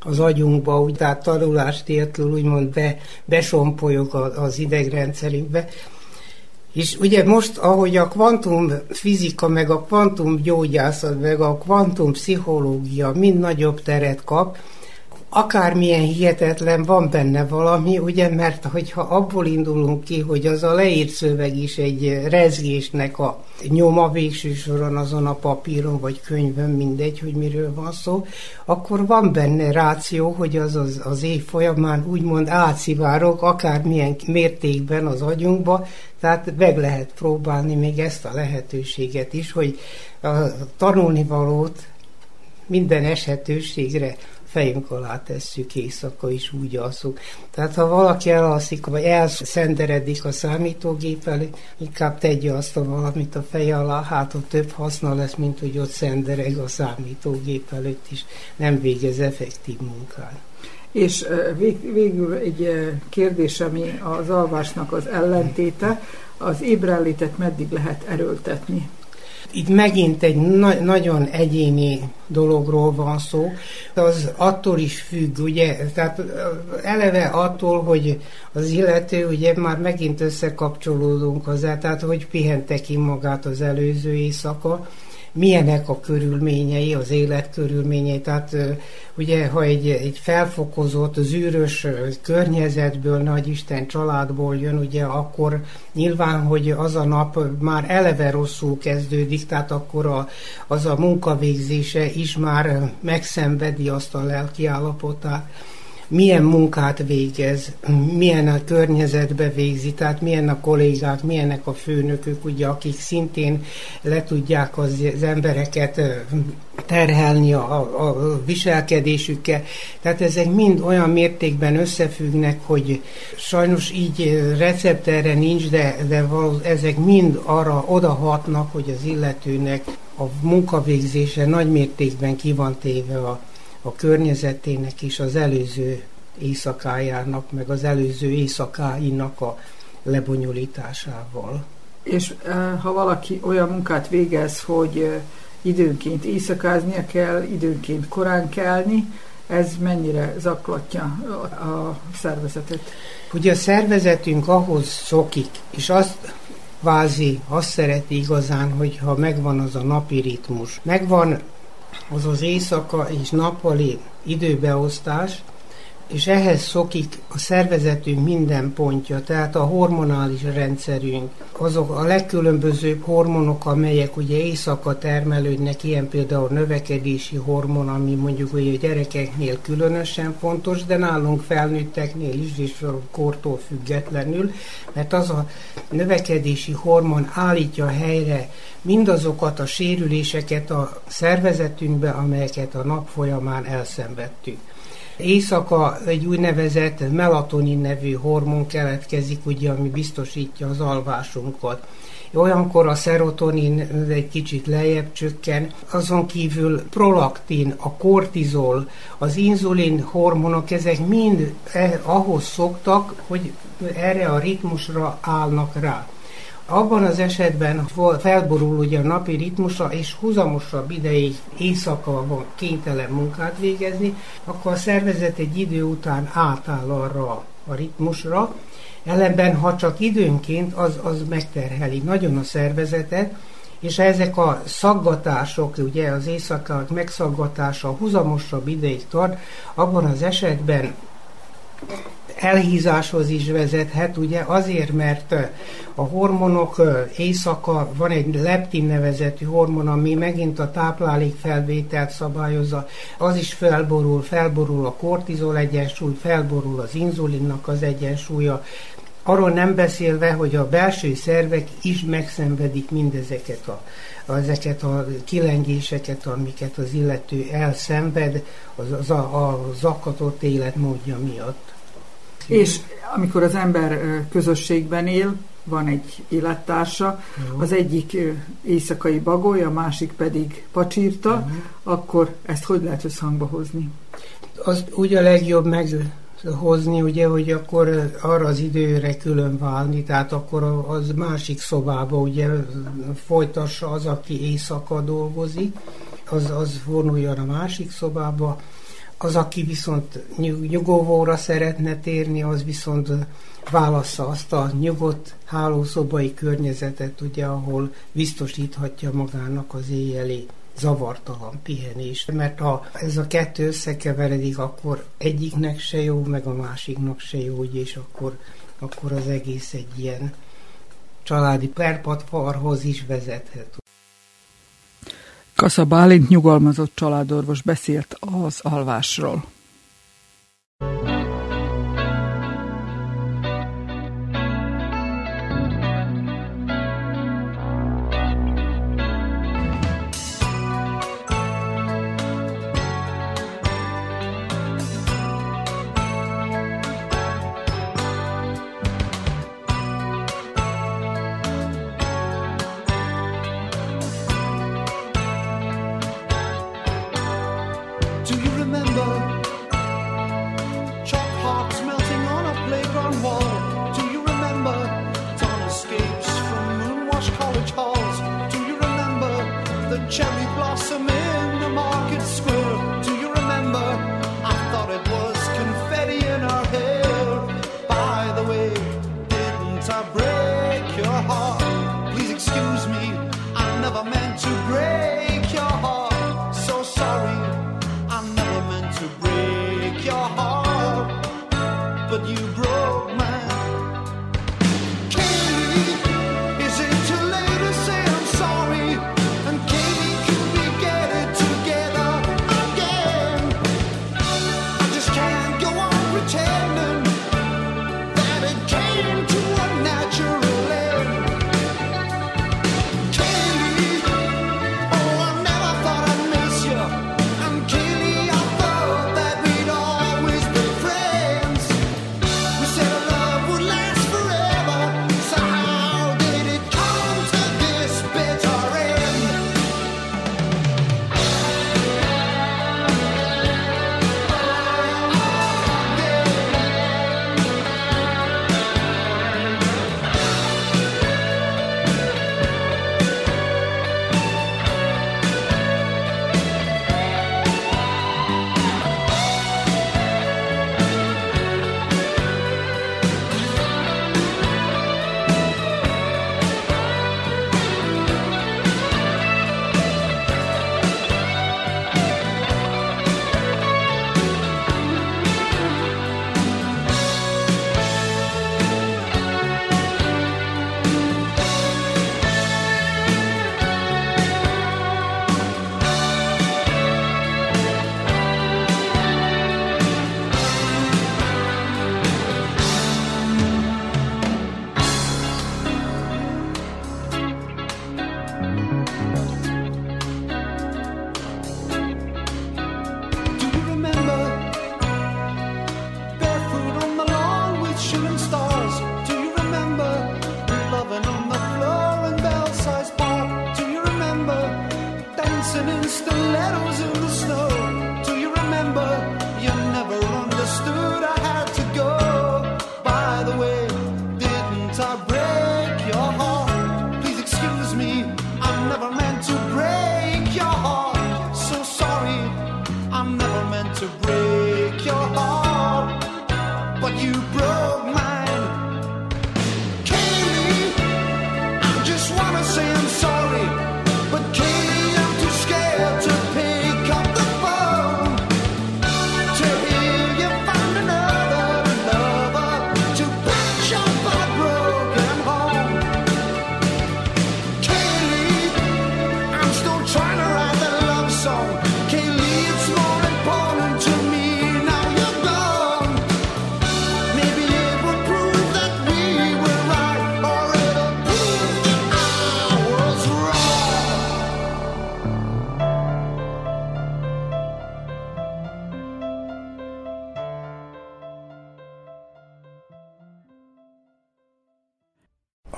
az agyunkba, úgy, tehát tanulást értől úgymond be, besompolyog a- az idegrendszerünkbe. És ugye most, ahogy a kvantum fizika, meg a kvantum gyógyászat, meg a kvantum pszichológia mind nagyobb teret kap, akármilyen hihetetlen, van benne valami, ugye, mert hogyha abból indulunk ki, hogy az a leírt szöveg is egy rezgésnek a nyoma végső soron azon a papíron vagy könyvön, mindegy, hogy miről van szó, akkor van benne ráció, hogy az az, az év folyamán úgymond átszivárok akármilyen mértékben az agyunkba, tehát meg lehet próbálni még ezt a lehetőséget is, hogy a tanulnivalót minden esetőségre fejünk alá tesszük éjszaka is úgy alszunk. Tehát ha valaki elalszik, vagy elszenderedik a számítógép elé, inkább tegye azt a valamit a feje alá, hát ott több haszna lesz, mint hogy ott szendereg a számítógép előtt is, nem végez effektív munkát. És vég, végül egy kérdés, ami az alvásnak az ellentéte, az ébrellétet meddig lehet erőltetni? Itt megint egy na- nagyon egyéni dologról van szó, az attól is függ, ugye, tehát eleve attól, hogy az illető, ugye már megint összekapcsolódunk hozzá, tehát hogy pihente ki magát az előző éjszaka, milyenek a körülményei, az élet körülményei. Tehát ugye, ha egy, egy felfokozott, zűrös környezetből, nagy Isten családból jön, ugye, akkor nyilván, hogy az a nap már eleve rosszul kezdődik, tehát akkor a, az a munkavégzése is már megszenvedi azt a lelki állapotát milyen munkát végez, milyen a környezetbe végzi, tehát milyen a kollégák, milyenek a főnökök, ugye, akik szintén le tudják az, az embereket terhelni a, a, viselkedésükkel. Tehát ezek mind olyan mértékben összefüggnek, hogy sajnos így recept erre nincs, de, de való, ezek mind arra odahatnak, hogy az illetőnek a munkavégzése nagy mértékben ki van téve a a környezetének is az előző éjszakájának, meg az előző éjszakáinak a lebonyolításával. És ö, ha valaki olyan munkát végez, hogy ö, időnként éjszakáznia kell, időnként korán kelni, ez mennyire zaklatja a, a szervezetet? Ugye a szervezetünk ahhoz szokik, és azt vázi, azt szereti igazán, hogyha megvan az a napi ritmus. Megvan az az éjszaka és nappali időbeosztás, és ehhez szokik a szervezetünk minden pontja, tehát a hormonális rendszerünk, azok a legkülönbözőbb hormonok, amelyek ugye éjszaka termelődnek, ilyen például a növekedési hormon, ami mondjuk ugye a gyerekeknél különösen fontos, de nálunk felnőtteknél is, és a kortól függetlenül, mert az a növekedési hormon állítja helyre mindazokat a sérüléseket a szervezetünkbe, amelyeket a nap folyamán elszenvedtünk. Éjszaka egy úgynevezett melatonin nevű hormon keletkezik, ugye, ami biztosítja az alvásunkat. Olyankor a szerotonin egy kicsit lejjebb csökken, azon kívül prolaktin, a kortizol, az inzulin hormonok, ezek mind eh, ahhoz szoktak, hogy erre a ritmusra állnak rá. Abban az esetben felborul ugye a napi ritmusa, és húzamosabb ideig éjszaka van kénytelen munkát végezni, akkor a szervezet egy idő után átáll arra a ritmusra, ellenben ha csak időnként, az, az megterheli nagyon a szervezetet, és ha ezek a szaggatások, ugye az éjszakák megszaggatása húzamosabb ideig tart, abban az esetben elhízáshoz is vezethet, ugye azért, mert a hormonok éjszaka, van egy leptin nevezetű hormon, ami megint a táplálékfelvételt szabályozza, az is felborul, felborul a kortizol egyensúly, felborul az inzulinnak az egyensúlya, arról nem beszélve, hogy a belső szervek is megszenvedik mindezeket a, ezeket a kilengéseket, amiket az illető elszenved az, az a, a zakatott életmódja miatt. És amikor az ember közösségben él, van egy élettársa, az egyik éjszakai bagoly, a másik pedig pacsírta, akkor ezt hogy lehet összhangba hozni? Az úgy a legjobb meghozni, ugye, hogy akkor arra az időre külön válni, tehát akkor az másik szobába ugye folytassa az, aki éjszaka dolgozik, az, az vonuljon a másik szobába, az, aki viszont nyug, nyugovóra szeretne térni, az viszont válassza azt a nyugodt hálószobai környezetet, ugye, ahol biztosíthatja magának az éjjeli zavartalan pihenést. Mert ha ez a kettő összekeveredik, akkor egyiknek se jó, meg a másiknak se jó, és akkor, akkor az egész egy ilyen családi perpatvarhoz is vezethet. Kassa Bálint nyugalmazott családorvos beszélt az alvásról.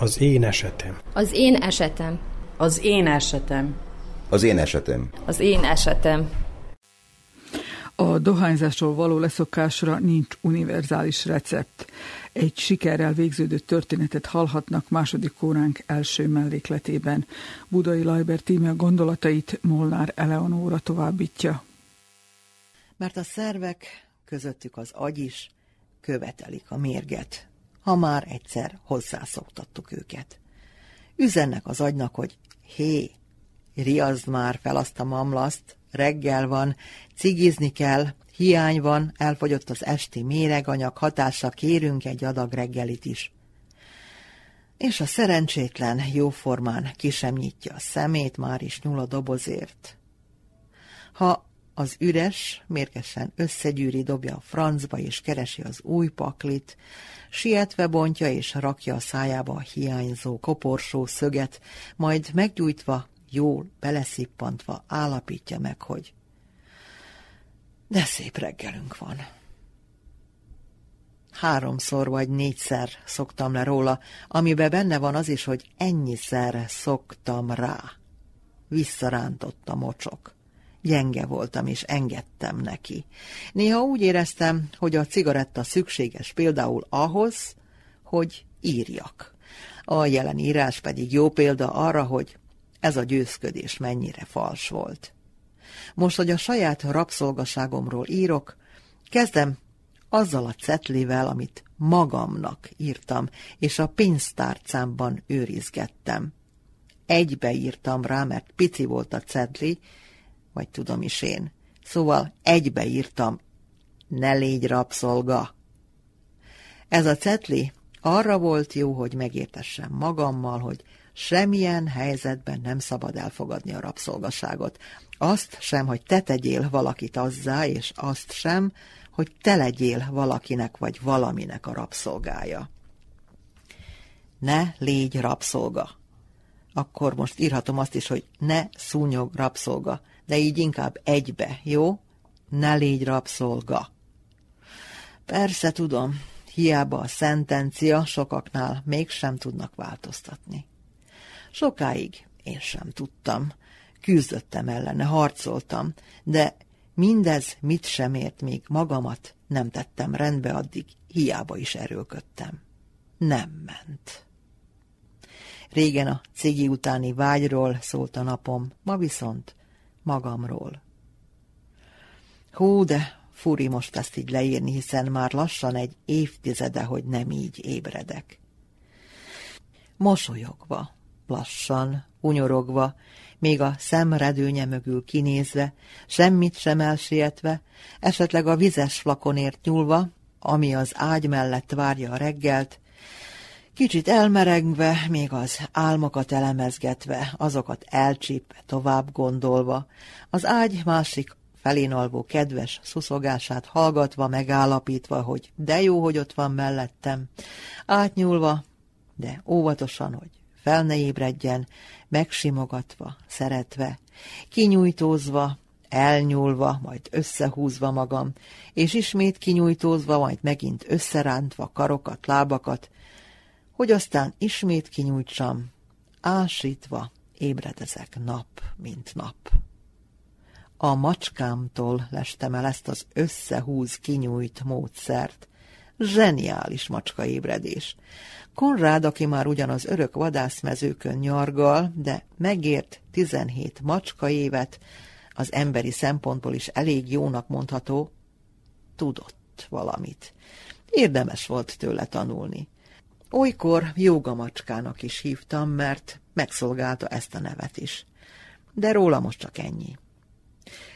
Az én esetem. Az én esetem. Az én esetem. Az én esetem. Az én esetem. A dohányzásról való leszokásra nincs univerzális recept. Egy sikerrel végződött történetet hallhatnak második óránk első mellékletében. Budai Lajber tíme gondolatait Molnár Eleonóra továbbítja. Mert a szervek, közöttük az agy is, követelik a mérget ha már egyszer hozzászoktattuk őket. Üzennek az agynak, hogy hé, riaszd már fel azt a mamlaszt, reggel van, cigizni kell, hiány van, elfogyott az esti méreganyag hatása, kérünk egy adag reggelit is. És a szerencsétlen jóformán ki sem nyitja a szemét, már is nyúl a dobozért. Ha az üres, mérgesen összegyűri, dobja a francba és keresi az új paklit, sietve bontja és rakja a szájába a hiányzó koporsó szöget, majd meggyújtva, jól beleszippantva állapítja meg, hogy de szép reggelünk van. Háromszor vagy négyszer szoktam le róla, amiben benne van az is, hogy ennyiszer szoktam rá. Visszarántott a mocsok. Gyenge voltam, és engedtem neki. Néha úgy éreztem, hogy a cigaretta szükséges például ahhoz, hogy írjak. A jelen írás pedig jó példa arra, hogy ez a győzködés mennyire fals volt. Most, hogy a saját rabszolgaságomról írok, kezdem azzal a cetlivel, amit magamnak írtam, és a pénztárcámban őrizgettem. Egybe írtam rá, mert pici volt a cetli, vagy tudom is én. Szóval egybe írtam, ne légy rabszolga. Ez a cetli arra volt jó, hogy megértessem magammal, hogy semmilyen helyzetben nem szabad elfogadni a rabszolgaságot. Azt sem, hogy te tegyél valakit azzá, és azt sem, hogy te legyél valakinek vagy valaminek a rabszolgája. Ne légy rabszolga. Akkor most írhatom azt is, hogy ne szúnyog rabszolga, de így inkább egybe, jó? Ne légy rabszolga. Persze tudom, hiába a szentencia sokaknál mégsem tudnak változtatni. Sokáig én sem tudtam. Küzdöttem ellene, harcoltam, de mindez mit sem ért, még magamat nem tettem rendbe, addig hiába is erőlködtem. Nem ment. Régen a cigi utáni vágyról szólt a napom, ma viszont magamról. Hú, de furi most ezt így leírni, hiszen már lassan egy évtizede, hogy nem így ébredek. Mosolyogva, lassan, unyorogva, még a szemredőnye mögül kinézve, semmit sem elsietve, esetleg a vizes flakonért nyúlva, ami az ágy mellett várja a reggelt, kicsit elmerengve, még az álmokat elemezgetve, azokat elcsípve, tovább gondolva, az ágy másik felén alvó kedves szuszogását hallgatva, megállapítva, hogy de jó, hogy ott van mellettem, átnyúlva, de óvatosan, hogy fel ne ébredjen, megsimogatva, szeretve, kinyújtózva, elnyúlva, majd összehúzva magam, és ismét kinyújtózva, majd megint összerántva karokat, lábakat, hogy aztán ismét kinyújtsam, ásítva ébredezek nap, mint nap. A macskámtól lestem el ezt az összehúz kinyújt módszert. Zseniális macska ébredés. Konrád, aki már ugyan az örök vadászmezőkön nyargal, de megért 17 macska évet, az emberi szempontból is elég jónak mondható, tudott valamit. Érdemes volt tőle tanulni. Olykor jogamacskának is hívtam, mert megszolgálta ezt a nevet is. De róla most csak ennyi.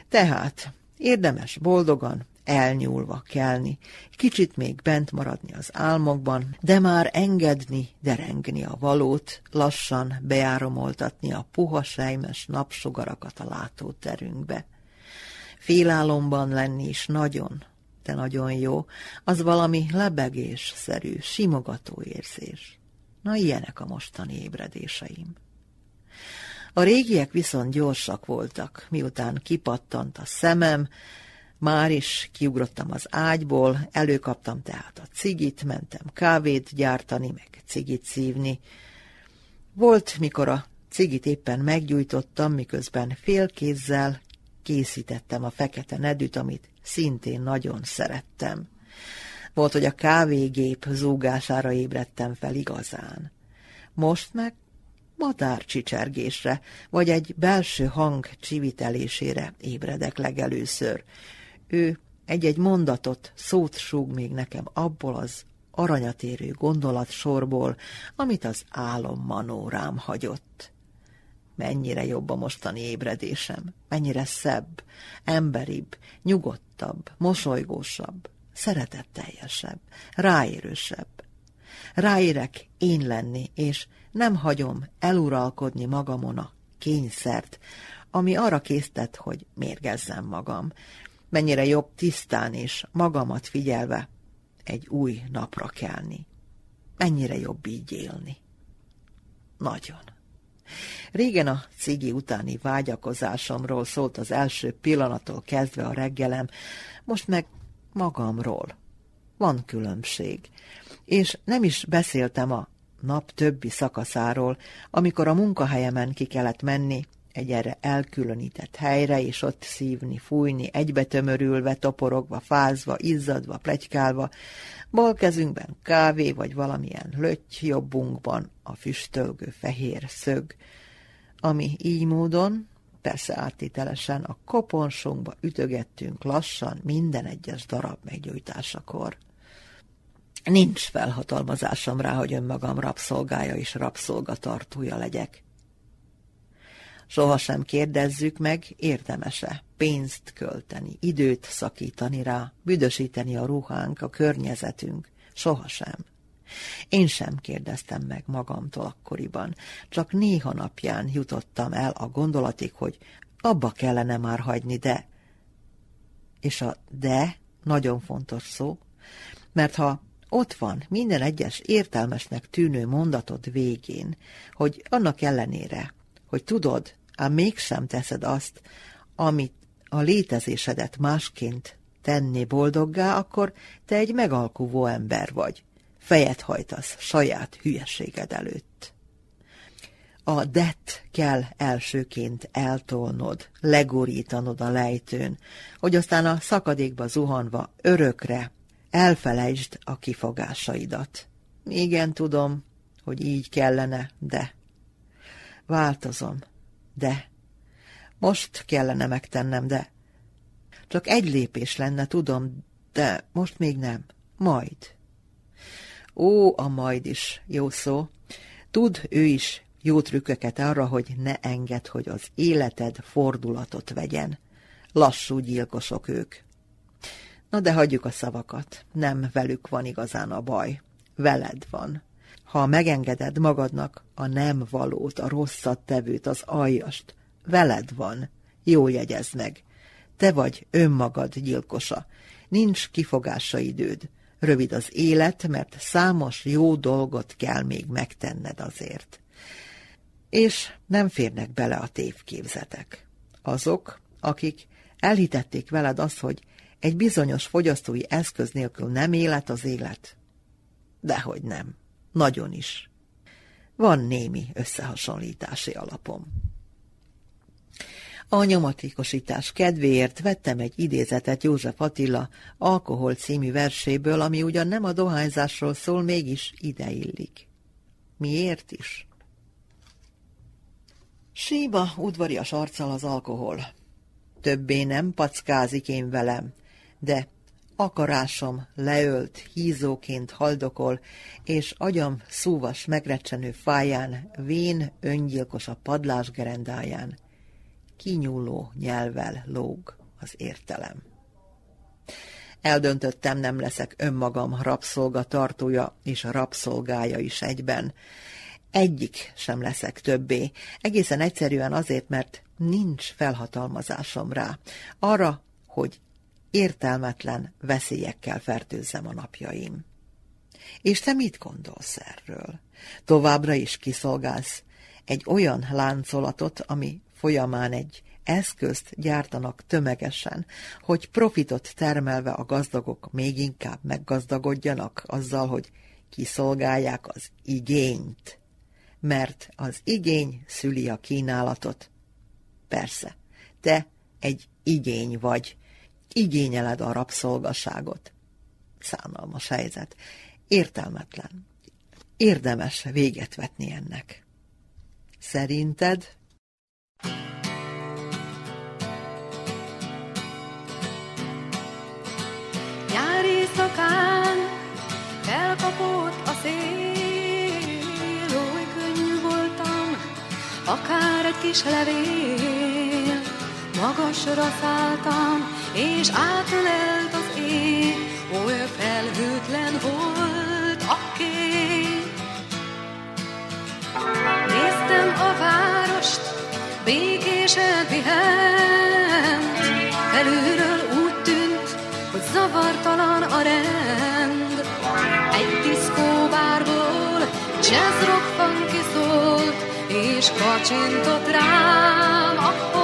Tehát érdemes boldogan, elnyúlva kelni, kicsit még bent maradni az álmokban, de már engedni, derengni a valót, lassan beáromoltatni a puha sejmes napsugarakat a látóterünkbe. Félálomban lenni is nagyon, de nagyon jó, az valami lebegésszerű, simogató érzés. Na, ilyenek a mostani ébredéseim. A régiek viszont gyorsak voltak, miután kipattant a szemem, már is kiugrottam az ágyból, előkaptam tehát a cigit, mentem kávét gyártani, meg cigit szívni. Volt, mikor a cigit éppen meggyújtottam, miközben félkézzel készítettem a fekete nedűt, amit szintén nagyon szerettem. Volt, hogy a kávégép zúgására ébredtem fel igazán. Most meg madárcsicsergésre, vagy egy belső hang csivitelésére ébredek legelőször. Ő egy-egy mondatot, szót súg még nekem abból az aranyatérő gondolatsorból, amit az álom manó rám hagyott. Mennyire jobb a mostani ébredésem, mennyire szebb, emberibb, nyugodtabb, mosolygósabb, szeretetteljesebb, ráérősebb. Ráérek én lenni, és nem hagyom eluralkodni magamon a kényszert, ami arra késztet, hogy mérgezzem magam. Mennyire jobb tisztán és magamat figyelve egy új napra kelni. Mennyire jobb így élni. Nagyon. Régen a cigi utáni vágyakozásomról szólt az első pillanattól kezdve a reggelem, most meg magamról. Van különbség. És nem is beszéltem a nap többi szakaszáról, amikor a munkahelyemen ki kellett menni, egy erre elkülönített helyre, és ott szívni, fújni, egybetömörülve, toporogva, fázva, izzadva, plegykálva, bal kezünkben kávé, vagy valamilyen löty, jobbunkban a füstölgő fehér szög, ami így módon, persze áttételesen a koponsunkba ütögettünk lassan minden egyes darab meggyújtásakor. Nincs felhatalmazásom rá, hogy önmagam rabszolgája és rabszolgatartója legyek. Sohasem kérdezzük meg, érdemese pénzt költeni, időt szakítani rá, büdösíteni a ruhánk, a környezetünk. Sohasem. Én sem kérdeztem meg magamtól akkoriban, csak néha napján jutottam el a gondolatig, hogy abba kellene már hagyni, de... És a de nagyon fontos szó, mert ha ott van minden egyes értelmesnek tűnő mondatod végén, hogy annak ellenére, hogy tudod, ám mégsem teszed azt, amit a létezésedet másként tenni boldoggá, akkor te egy megalkuvó ember vagy. Fejet hajtasz saját hülyeséged előtt. A det kell elsőként eltolnod, legurítanod a lejtőn, hogy aztán a szakadékba zuhanva örökre elfelejtsd a kifogásaidat. Igen, tudom, hogy így kellene, de változom, de most kellene megtennem, de csak egy lépés lenne, tudom, de most még nem. Majd. Ó, a majd is, jó szó. Tud ő is jó trükköket arra, hogy ne enged, hogy az életed fordulatot vegyen. Lassú gyilkosok ők. Na de hagyjuk a szavakat. Nem velük van igazán a baj. Veled van. Ha megengeded magadnak a nem valót, a rosszat tevőt, az aljast, veled van. Jó jegyezd meg. Te vagy önmagad gyilkosa. Nincs kifogása időd. Rövid az élet, mert számos jó dolgot kell még megtenned azért. És nem férnek bele a tévképzetek. Azok, akik elhitették veled azt, hogy egy bizonyos fogyasztói eszköz nélkül nem élet az élet. Dehogy nem. Nagyon is. Van némi összehasonlítási alapom. A nyomatékosítás kedvéért vettem egy idézetet József Attila Alkohol című verséből, ami ugyan nem a dohányzásról szól, mégis ideillik. Miért is? Síba udvarias arccal az alkohol. Többé nem packázik én velem, de akarásom leölt, hízóként haldokol, és agyam szúvas megrecsenő fáján, vén öngyilkos a padlás gerendáján. Kinyúló nyelvel lóg az értelem. Eldöntöttem, nem leszek önmagam rabszolga tartója és a rabszolgája is egyben. Egyik sem leszek többé, egészen egyszerűen azért, mert nincs felhatalmazásom rá. Arra, hogy értelmetlen veszélyekkel fertőzzem a napjaim. És te mit gondolsz erről? Továbbra is kiszolgálsz egy olyan láncolatot, ami folyamán egy eszközt gyártanak tömegesen, hogy profitot termelve a gazdagok még inkább meggazdagodjanak azzal, hogy kiszolgálják az igényt. Mert az igény szüli a kínálatot. Persze, te egy igény vagy, igényeled a rabszolgaságot. Szánalmas helyzet. Értelmetlen. Érdemes véget vetni ennek. Szerinted? Éjszakán felkapott a szél, oly könnyű voltam, akár egy kis levél. Magasra szálltam, és átölelt az ég, oly felhőtlen volt a kép. Néztem a várost, békésen pihent, felülről úgy tűnt, hogy zavartalan a rend. Egy diszkóbárból jazz rock funky szólt, és kacsintott rám a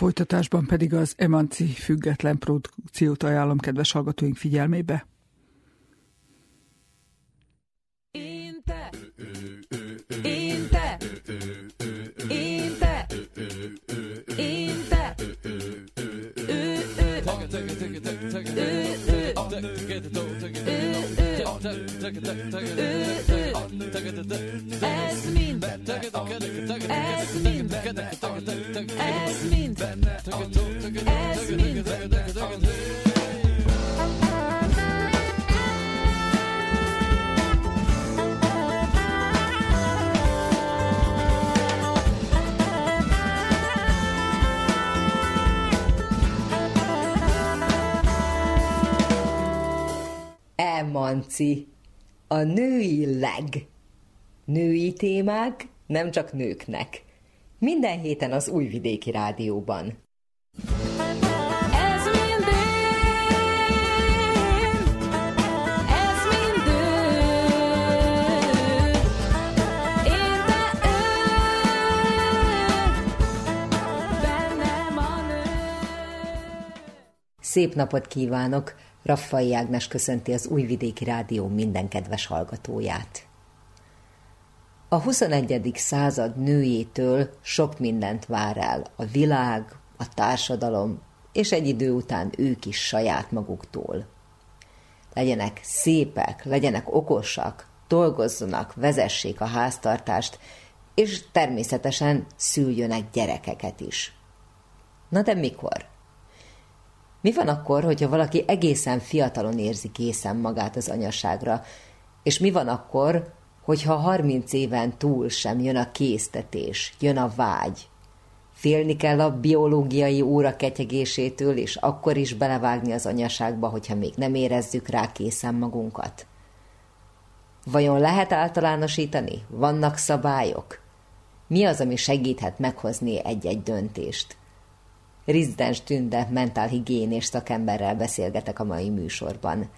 folytatásban pedig az Emanci független produkciót ajánlom kedves hallgatóink figyelmébe. Én te, én te, én te, én te, ez mind, ez mind, ez mind, ez mind. Emanci, a női leg. Női témák nem csak nőknek. Minden héten az Újvidéki Rádióban. Ez mind én, ez mind ő. Én te nő. Szép napot kívánok! Raffai Ágnes köszönti az Újvidéki Rádió minden kedves hallgatóját. A 21. század nőjétől sok mindent vár el a világ, a társadalom, és egy idő után ők is saját maguktól. Legyenek szépek, legyenek okosak, dolgozzanak, vezessék a háztartást, és természetesen szüljönek gyerekeket is. Na de mikor? Mi van akkor, hogyha valaki egészen fiatalon érzi készen magát az anyaságra, és mi van akkor, hogyha 30 éven túl sem jön a késztetés, jön a vágy? Félni kell a biológiai óra ketyegésétől, és akkor is belevágni az anyaságba, hogyha még nem érezzük rá készen magunkat? Vajon lehet általánosítani? Vannak szabályok? Mi az, ami segíthet meghozni egy-egy döntést? Rizdens Tünde mentálhigiénés szakemberrel beszélgetek a mai műsorban.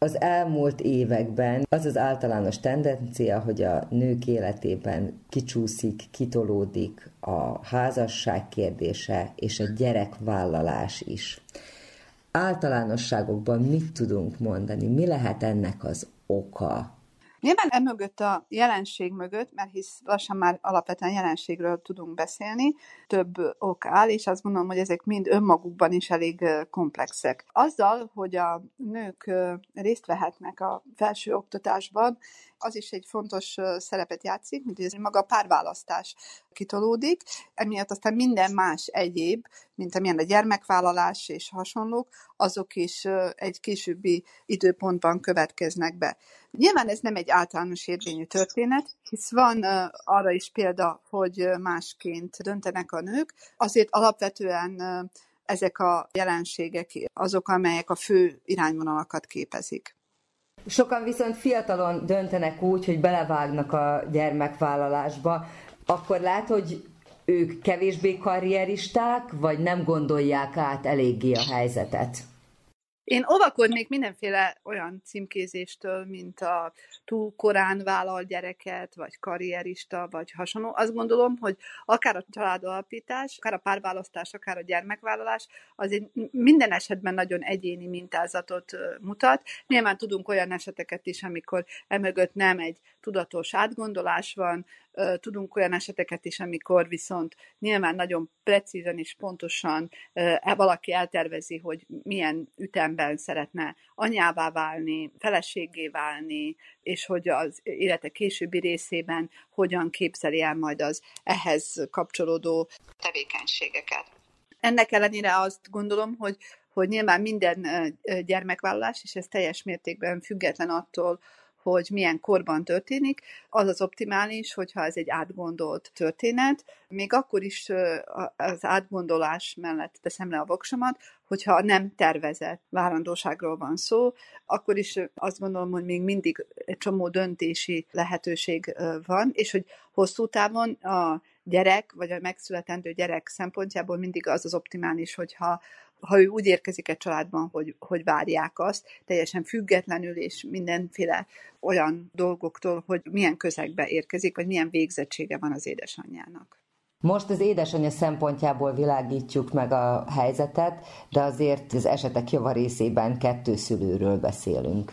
Az elmúlt években az az általános tendencia, hogy a nők életében kicsúszik, kitolódik a házasság kérdése és a gyerekvállalás is. Általánosságokban mit tudunk mondani? Mi lehet ennek az oka? Nyilván emögött a jelenség mögött, mert hisz lassan már alapvetően jelenségről tudunk beszélni, több ok áll, és azt gondolom, hogy ezek mind önmagukban is elég komplexek. Azzal, hogy a nők részt vehetnek a felső oktatásban, az is egy fontos szerepet játszik, mint ez maga a párválasztás kitolódik, emiatt aztán minden más egyéb, mint amilyen a gyermekvállalás és hasonlók, azok is egy későbbi időpontban következnek be. Nyilván ez nem egy általános érvényű történet, hisz van arra is példa, hogy másként döntenek a nők, azért alapvetően ezek a jelenségek azok, amelyek a fő irányvonalakat képezik. Sokan viszont fiatalon döntenek úgy, hogy belevágnak a gyermekvállalásba, akkor lehet, hogy ők kevésbé karrieristák, vagy nem gondolják át eléggé a helyzetet? Én óvakodnék mindenféle olyan címkézéstől, mint a túl korán vállal gyereket, vagy karrierista, vagy hasonló. Azt gondolom, hogy akár a családalapítás, akár a párválasztás, akár a gyermekvállalás, az minden esetben nagyon egyéni mintázatot mutat. Nyilván tudunk olyan eseteket is, amikor emögött nem egy tudatos átgondolás van, tudunk olyan eseteket is, amikor viszont nyilván nagyon precízen és pontosan ö, valaki eltervezi, hogy milyen ütemben szeretne anyává válni, feleségé válni, és hogy az élete későbbi részében hogyan képzeli el majd az ehhez kapcsolódó tevékenységeket. Ennek ellenére azt gondolom, hogy, hogy nyilván minden gyermekvállalás, és ez teljes mértékben független attól, hogy milyen korban történik, az az optimális, hogyha ez egy átgondolt történet. Még akkor is az átgondolás mellett teszem le a voksomat, hogyha nem tervezett várandóságról van szó, akkor is azt gondolom, hogy még mindig egy csomó döntési lehetőség van, és hogy hosszú távon a gyerek, vagy a megszületendő gyerek szempontjából mindig az az optimális, hogyha ha ő úgy érkezik egy családban, hogy, hogy várják azt, teljesen függetlenül és mindenféle olyan dolgoktól, hogy milyen közegbe érkezik, vagy milyen végzettsége van az édesanyjának. Most az édesanyja szempontjából világítjuk meg a helyzetet, de azért az esetek javarészében kettő szülőről beszélünk.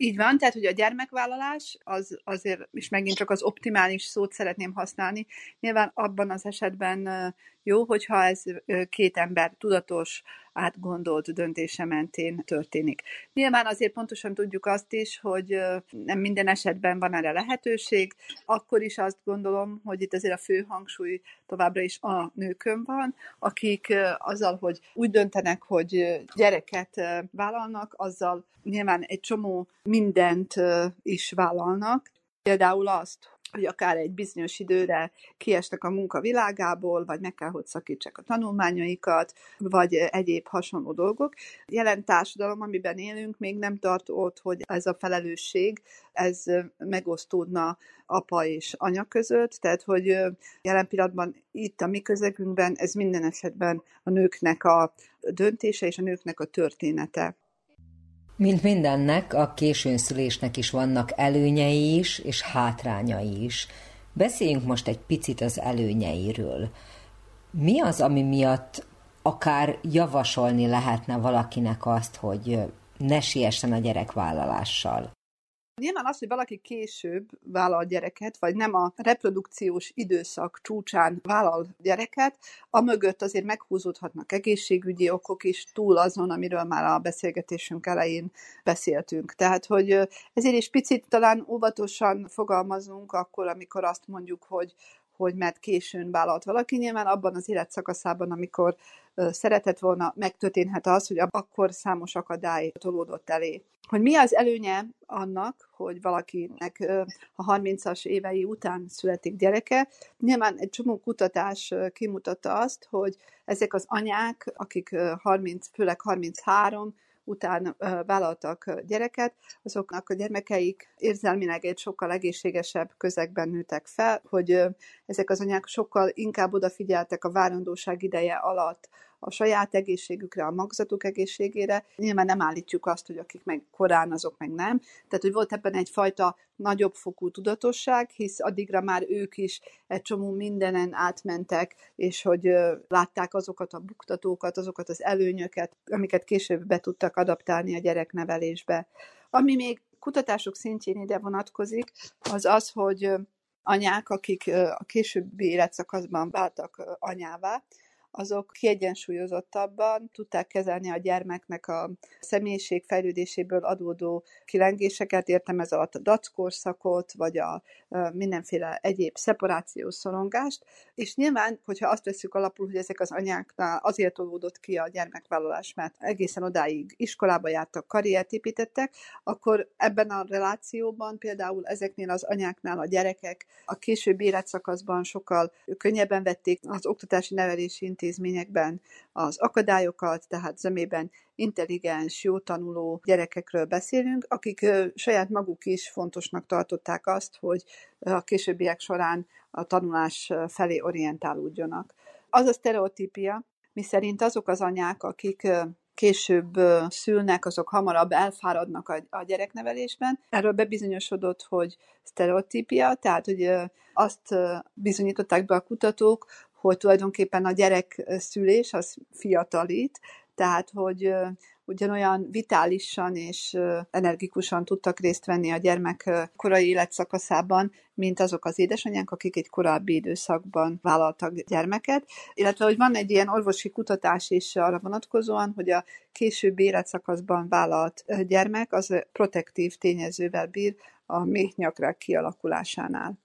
Így van, tehát hogy a gyermekvállalás az azért, és megint csak az optimális szót szeretném használni, nyilván abban az esetben jó, hogyha ez két ember tudatos, átgondolt döntése mentén történik. Nyilván azért pontosan tudjuk azt is, hogy nem minden esetben van erre lehetőség, akkor is azt gondolom, hogy itt azért a fő hangsúly továbbra is a nőkön van, akik azzal, hogy úgy döntenek, hogy gyereket vállalnak, azzal nyilván egy csomó mindent is vállalnak. Például azt, hogy akár egy bizonyos időre kiestek a munka világából, vagy meg kell, hogy szakítsák a tanulmányaikat, vagy egyéb hasonló dolgok. Jelen társadalom, amiben élünk, még nem tart ott, hogy ez a felelősség, ez megosztódna apa és anya között, tehát hogy jelen pillanatban itt a mi közegünkben ez minden esetben a nőknek a döntése és a nőknek a története. Mint mindennek, a későnszülésnek is vannak előnyei is, és hátrányai is. Beszéljünk most egy picit az előnyeiről. Mi az, ami miatt akár javasolni lehetne valakinek azt, hogy ne siessen a gyerekvállalással? Nyilván az, hogy valaki később vállal gyereket, vagy nem a reprodukciós időszak csúcsán vállal gyereket, a mögött azért meghúzódhatnak egészségügyi okok is, túl azon, amiről már a beszélgetésünk elején beszéltünk. Tehát, hogy ezért is picit talán óvatosan fogalmazunk akkor, amikor azt mondjuk, hogy hogy mert későn vállalt valaki, nyilván abban az életszakaszában, amikor szeretett volna, megtörténhet az, hogy akkor számos akadály tolódott elé. Hogy mi az előnye annak, hogy valakinek a 30-as évei után születik gyereke, nyilván egy csomó kutatás kimutatta azt, hogy ezek az anyák, akik ö, 30, főleg 33, után vállaltak gyereket, azoknak a gyermekeik érzelmileg egy sokkal egészségesebb közegben nőtek fel, hogy ezek az anyák sokkal inkább odafigyeltek a várandóság ideje alatt a saját egészségükre, a magzatuk egészségére. Nyilván nem állítjuk azt, hogy akik meg korán, azok meg nem. Tehát, hogy volt ebben egyfajta nagyobb fokú tudatosság, hisz addigra már ők is egy csomó mindenen átmentek, és hogy látták azokat a buktatókat, azokat az előnyöket, amiket később be tudtak adaptálni a gyereknevelésbe. Ami még kutatások szintjén ide vonatkozik, az az, hogy anyák, akik a későbbi életszakaszban váltak anyává, azok kiegyensúlyozottabban tudták kezelni a gyermeknek a személyiség fejlődéséből adódó kilengéseket, értem ez alatt a dackorszakot, vagy a mindenféle egyéb szeparációs szorongást, és nyilván, hogyha azt veszük alapul, hogy ezek az anyáknál azért tolódott ki a gyermekvállalás, mert egészen odáig iskolába jártak, karriert építettek, akkor ebben a relációban például ezeknél az anyáknál a gyerekek a későbbi életszakaszban sokkal könnyebben vették az oktatási nevelési intézményekben az akadályokat, tehát zömében intelligens, jó tanuló gyerekekről beszélünk, akik saját maguk is fontosnak tartották azt, hogy a későbbiek során a tanulás felé orientálódjanak. Az a sztereotípia, miszerint azok az anyák, akik később szülnek, azok hamarabb elfáradnak a, gyereknevelésben. Erről bebizonyosodott, hogy sztereotípia, tehát hogy azt bizonyították be a kutatók, hogy tulajdonképpen a gyerek szülés az fiatalít, tehát hogy ugyanolyan vitálisan és energikusan tudtak részt venni a gyermek korai életszakaszában, mint azok az édesanyák, akik egy korábbi időszakban vállaltak gyermeket. Illetve, hogy van egy ilyen orvosi kutatás is arra vonatkozóan, hogy a későbbi életszakaszban vállalt gyermek az protektív tényezővel bír a méhnyakrák kialakulásánál.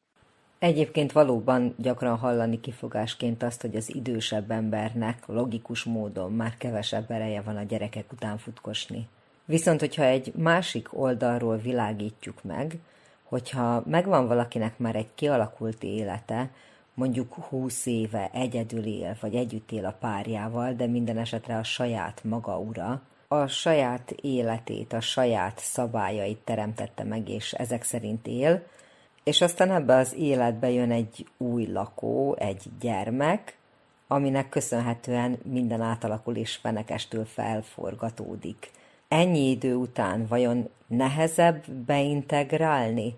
Egyébként valóban gyakran hallani kifogásként azt, hogy az idősebb embernek logikus módon már kevesebb ereje van a gyerekek után futkosni. Viszont, hogyha egy másik oldalról világítjuk meg, hogyha megvan valakinek már egy kialakult élete, mondjuk 20 éve egyedül él, vagy együtt él a párjával, de minden esetre a saját maga ura, a saját életét, a saját szabályait teremtette meg, és ezek szerint él, és aztán ebbe az életbe jön egy új lakó, egy gyermek, aminek köszönhetően minden átalakul és fenekestől felforgatódik. Ennyi idő után vajon nehezebb beintegrálni,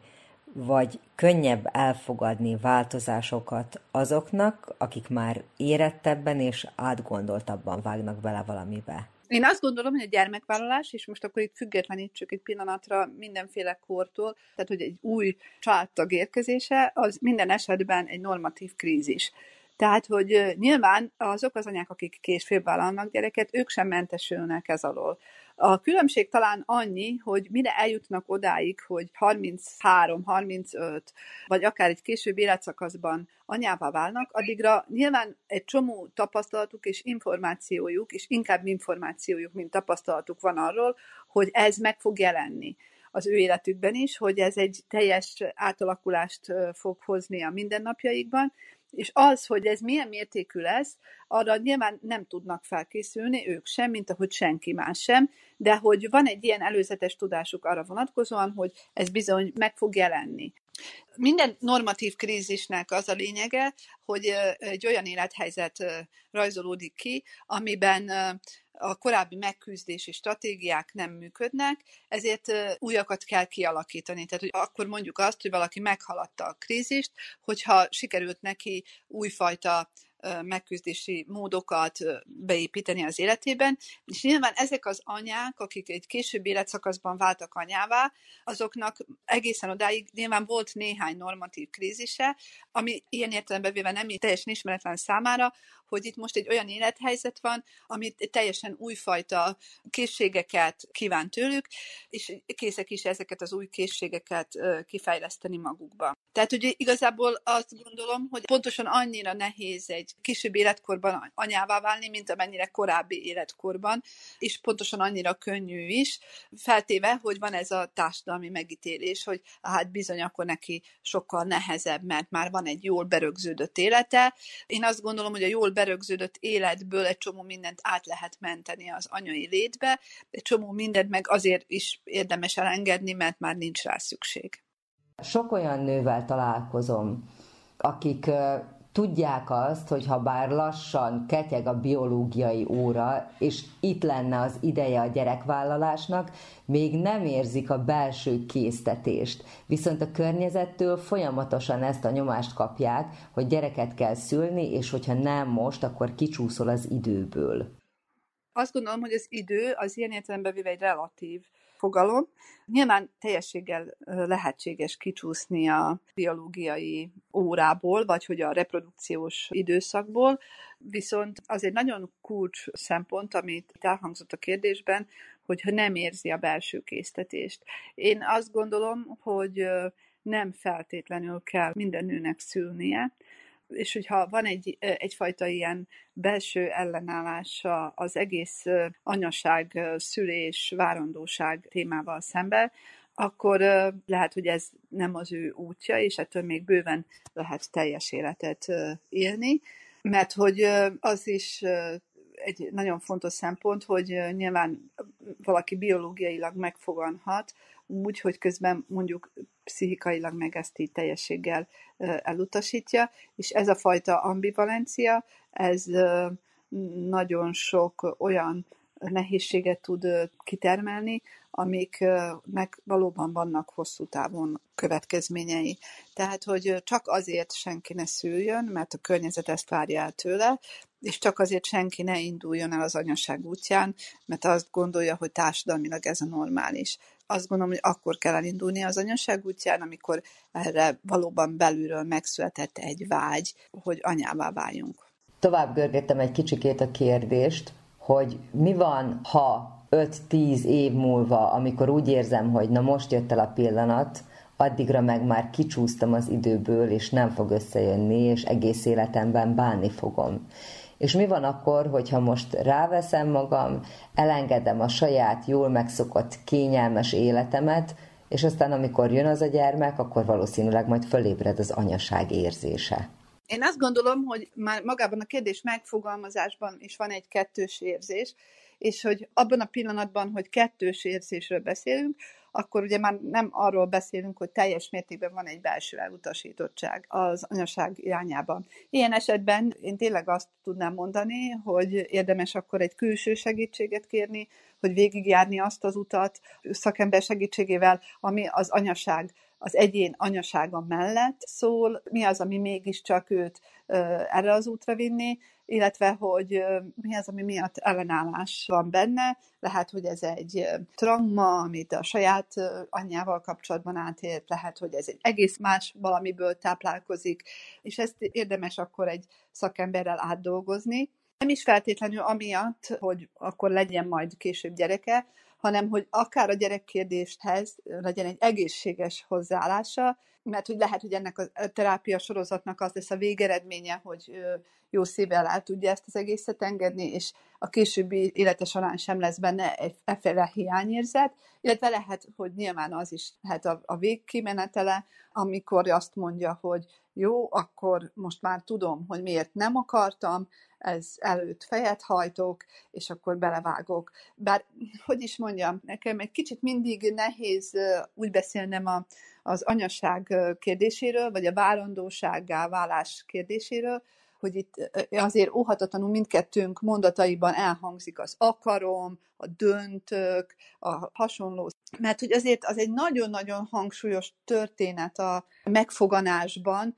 vagy könnyebb elfogadni változásokat azoknak, akik már érettebben és átgondoltabban vágnak bele valamibe? Én azt gondolom, hogy a gyermekvállalás, és most akkor itt függetlenítsük egy pillanatra mindenféle kortól, tehát hogy egy új családtag érkezése, az minden esetben egy normatív krízis. Tehát, hogy nyilván azok az anyák, akik később vállalnak gyereket, ők sem mentesülnek ez alól. A különbség talán annyi, hogy mire eljutnak odáig, hogy 33, 35, vagy akár egy később életszakaszban anyává válnak, addigra nyilván egy csomó tapasztalatuk és információjuk, és inkább információjuk, mint tapasztalatuk van arról, hogy ez meg fog jelenni az ő életükben is, hogy ez egy teljes átalakulást fog hozni a mindennapjaikban, és az, hogy ez milyen mértékű lesz, arra nyilván nem tudnak felkészülni ők sem, mint ahogy senki más sem, de hogy van egy ilyen előzetes tudásuk arra vonatkozóan, hogy ez bizony meg fog jelenni. Minden normatív krízisnek az a lényege, hogy egy olyan élethelyzet rajzolódik ki, amiben a korábbi megküzdési stratégiák nem működnek, ezért újakat kell kialakítani. Tehát, hogy akkor mondjuk azt, hogy valaki meghaladta a krízist, hogyha sikerült neki újfajta megküzdési módokat beépíteni az életében, és nyilván ezek az anyák, akik egy későbbi életszakaszban váltak anyává, azoknak egészen odáig nyilván volt néhány normatív krízise, ami ilyen értelemben véve nem teljesen ismeretlen számára, hogy itt most egy olyan élethelyzet van, amit teljesen újfajta készségeket kíván tőlük, és készek is ezeket az új készségeket kifejleszteni magukba. Tehát ugye igazából azt gondolom, hogy pontosan annyira nehéz egy később életkorban anyává válni, mint amennyire korábbi életkorban, és pontosan annyira könnyű is, feltéve, hogy van ez a társadalmi megítélés, hogy hát bizony akkor neki sokkal nehezebb, mert már van egy jól berögződött élete. Én azt gondolom, hogy a jól berögződött életből egy csomó mindent át lehet menteni az anyai létbe, egy csomó mindent meg azért is érdemes elengedni, mert már nincs rá szükség. Sok olyan nővel találkozom, akik tudják azt, hogy ha bár lassan ketyeg a biológiai óra, és itt lenne az ideje a gyerekvállalásnak, még nem érzik a belső késztetést. Viszont a környezettől folyamatosan ezt a nyomást kapják, hogy gyereket kell szülni, és hogyha nem most, akkor kicsúszol az időből. Azt gondolom, hogy az idő az ilyen értelemben véve egy relatív fogalom. Nyilván teljességgel lehetséges kicsúszni a biológiai órából, vagy hogy a reprodukciós időszakból, viszont az egy nagyon kulcs szempont, amit elhangzott a kérdésben, hogy nem érzi a belső késztetést. Én azt gondolom, hogy nem feltétlenül kell minden nőnek szülnie, és hogyha van egy, egyfajta ilyen belső ellenállása az egész anyaság, szülés, várandóság témával szemben, akkor lehet, hogy ez nem az ő útja, és ettől még bőven lehet teljes életet élni, mert hogy az is egy nagyon fontos szempont, hogy nyilván valaki biológiailag megfoganhat, úgy, hogy közben mondjuk pszichikailag meg ezt így teljességgel elutasítja, és ez a fajta ambivalencia, ez nagyon sok olyan nehézséget tud kitermelni, amiknek valóban vannak hosszú távon következményei. Tehát, hogy csak azért senki ne szüljön, mert a környezet ezt várja el tőle, és csak azért senki ne induljon el az anyaság útján, mert azt gondolja, hogy társadalmilag ez a normális. Azt gondolom, hogy akkor kell elindulni az anyaság útján, amikor erre valóban belülről megszületett egy vágy, hogy anyává váljunk. Tovább görgettem egy kicsikét a kérdést, hogy mi van, ha 5-10 év múlva, amikor úgy érzem, hogy na most jött el a pillanat, addigra meg már kicsúsztam az időből, és nem fog összejönni, és egész életemben bánni fogom. És mi van akkor, hogyha most ráveszem magam, elengedem a saját jól megszokott kényelmes életemet, és aztán amikor jön az a gyermek, akkor valószínűleg majd fölébred az anyaság érzése. Én azt gondolom, hogy már magában a kérdés megfogalmazásban is van egy kettős érzés, és hogy abban a pillanatban, hogy kettős érzésről beszélünk, akkor ugye már nem arról beszélünk, hogy teljes mértékben van egy belső elutasítottság az anyaság irányában. Ilyen esetben én tényleg azt tudnám mondani, hogy érdemes akkor egy külső segítséget kérni, hogy végigjárni azt az utat szakember segítségével, ami az anyaság az egyén anyasága mellett szól, mi az, ami mégiscsak őt erre az útra vinni, illetve hogy mi az, ami miatt ellenállás van benne. Lehet, hogy ez egy trauma, amit a saját anyjával kapcsolatban átélt, lehet, hogy ez egy egész más valamiből táplálkozik, és ezt érdemes akkor egy szakemberrel átdolgozni. Nem is feltétlenül amiatt, hogy akkor legyen majd később gyereke, hanem hogy akár a gyerekkérdéshez legyen egy egészséges hozzáállása, mert hogy lehet, hogy ennek a terápia sorozatnak az lesz a végeredménye, hogy jó szívvel el tudja ezt az egészet engedni, és a későbbi élete során sem lesz benne egy efféle hiányérzet, illetve lehet, hogy nyilván az is lehet a, a végkimenetele, amikor azt mondja, hogy jó, akkor most már tudom, hogy miért nem akartam, ez előtt fejet hajtok, és akkor belevágok. Bár, hogy is mondjam, nekem egy kicsit mindig nehéz úgy beszélnem a, az anyaság kérdéséről, vagy a várandósággá válás kérdéséről, hogy itt azért óhatatlanul mindkettőnk mondataiban elhangzik az akarom, a döntök, a hasonló. Mert hogy azért az egy nagyon-nagyon hangsúlyos történet a megfoganásban,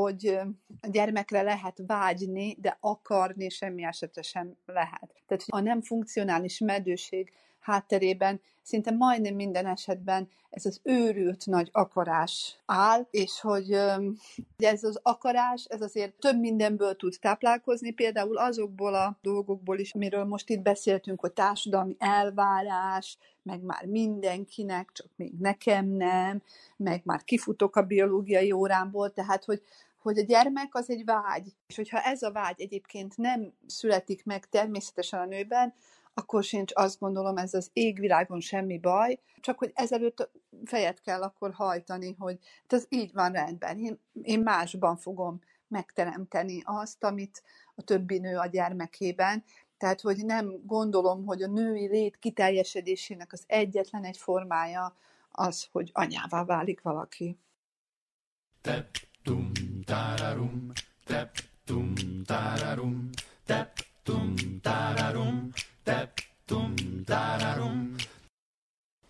hogy a gyermekre lehet vágyni, de akarni semmi esetre sem lehet. Tehát a nem funkcionális meddőség hátterében. Szinte majdnem minden esetben ez az őrült nagy akarás áll, és hogy ez az akarás, ez azért több mindenből tud táplálkozni, például azokból a dolgokból is, amiről most itt beszéltünk, hogy társadalmi elvárás, meg már mindenkinek, csak még nekem nem, meg már kifutok a biológiai órámból, tehát hogy hogy a gyermek az egy vágy, és hogyha ez a vágy egyébként nem születik meg természetesen a nőben, akkor sincs azt gondolom ez az égvilágon semmi baj, csak hogy ezelőtt fejet kell akkor hajtani, hogy ez így van rendben, én, én másban fogom megteremteni azt, amit a többi nő a gyermekében, tehát, hogy nem gondolom, hogy a női lét kiteljesedésének az egyetlen egy formája az, hogy anyává válik valaki. Tep tum tararum, tep tum tararum, tep tum tararum, tep tum tararum.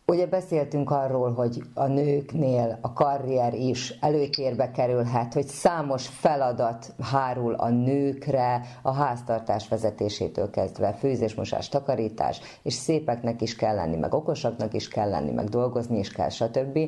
Ugye beszéltünk arról, hogy a nőknél a karrier is előtérbe kerülhet, hogy számos feladat hárul a nőkre, a háztartás vezetésétől kezdve, főzésmosás, takarítás, és szépeknek is kell lenni, meg okosaknak is kell lenni, meg dolgozni is kell, stb.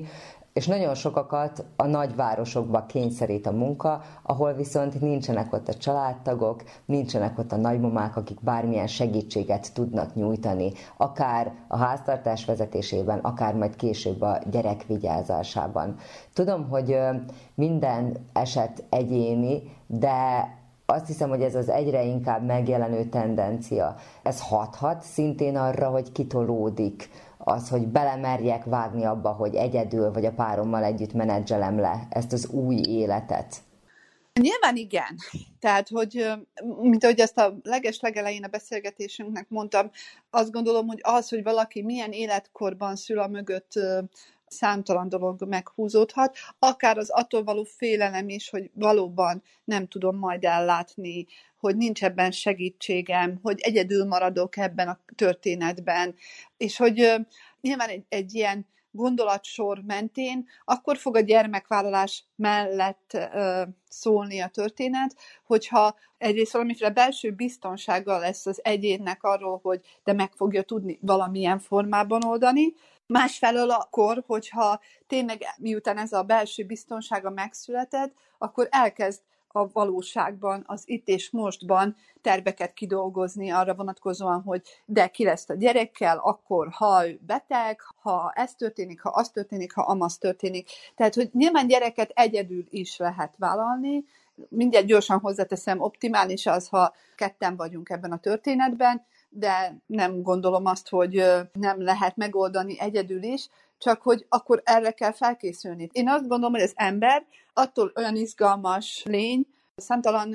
És nagyon sokakat a nagyvárosokba kényszerít a munka, ahol viszont nincsenek ott a családtagok, nincsenek ott a nagymamák, akik bármilyen segítséget tudnak nyújtani, akár a háztartás vezetésében, akár majd később a gyerek vigyázásában. Tudom, hogy minden eset egyéni, de azt hiszem, hogy ez az egyre inkább megjelenő tendencia. Ez hathat szintén arra, hogy kitolódik az, hogy belemerjek vágni abba, hogy egyedül vagy a párommal együtt menedzselem le ezt az új életet. Nyilván igen. Tehát, hogy mint ahogy ezt a leges legelején a beszélgetésünknek mondtam, azt gondolom, hogy az, hogy valaki milyen életkorban szül a mögött számtalan dolog meghúzódhat, akár az attól való félelem is, hogy valóban nem tudom majd ellátni, hogy nincs ebben segítségem, hogy egyedül maradok ebben a történetben, és hogy nyilván egy, egy ilyen gondolatsor mentén, akkor fog a gyermekvállalás mellett ö, szólni a történet, hogyha egyrészt valamiféle belső biztonsággal lesz az egyénnek arról, hogy de meg fogja tudni valamilyen formában oldani, Másfelől akkor, hogyha tényleg miután ez a belső biztonsága megszületett, akkor elkezd a valóságban, az itt és mostban terveket kidolgozni arra vonatkozóan, hogy de ki lesz a gyerekkel, akkor ha ő beteg, ha ez történik, ha az történik, ha amaz történik. Tehát, hogy nyilván gyereket egyedül is lehet vállalni, mindjárt gyorsan hozzáteszem, optimális az, ha ketten vagyunk ebben a történetben, de nem gondolom azt, hogy nem lehet megoldani egyedül is, csak hogy akkor erre kell felkészülni. Én azt gondolom, hogy az ember attól olyan izgalmas lény, számtalan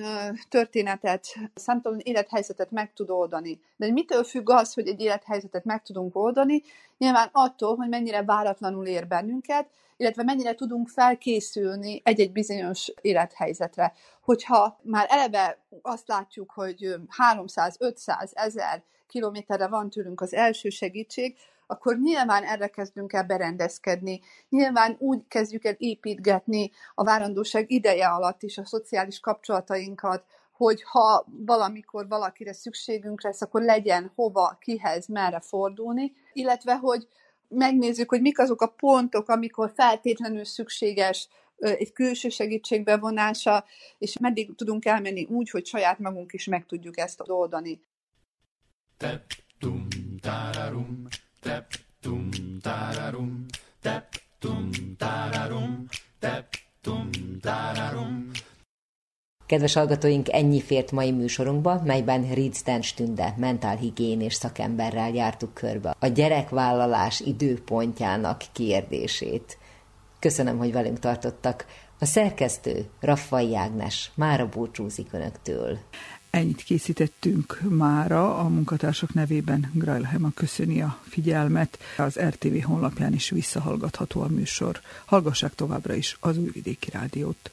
történetet, számtalan élethelyzetet meg tud oldani. De mitől függ az, hogy egy élethelyzetet meg tudunk oldani? Nyilván attól, hogy mennyire váratlanul ér bennünket, illetve mennyire tudunk felkészülni egy-egy bizonyos élethelyzetre. Hogyha már eleve azt látjuk, hogy 300, 500, 1000 kilométerre van tőlünk az első segítség, akkor nyilván erre kezdünk el berendezkedni. Nyilván úgy kezdjük el építgetni a várandóság ideje alatt is a szociális kapcsolatainkat, hogy ha valamikor valakire szükségünk lesz, akkor legyen hova, kihez, merre fordulni, illetve hogy megnézzük, hogy mik azok a pontok, amikor feltétlenül szükséges egy külső segítség bevonása, és meddig tudunk elmenni úgy, hogy saját magunk is meg tudjuk ezt oldani. Tep tum tep tum tararum, tep tum tararum, tep tum tararum. Kedves hallgatóink, ennyi fért mai műsorunkba, melyben Ritz Stünde mentálhigiénés szakemberrel jártuk körbe a gyerekvállalás időpontjának kérdését. Köszönöm, hogy velünk tartottak. A szerkesztő Raffai Ágnes mára búcsúzik Önöktől. Ennyit készítettünk mára, a munkatársak nevében Grajlhema köszöni a figyelmet. Az RTV honlapján is visszahallgatható a műsor. Hallgassák továbbra is az Újvidéki Rádiót.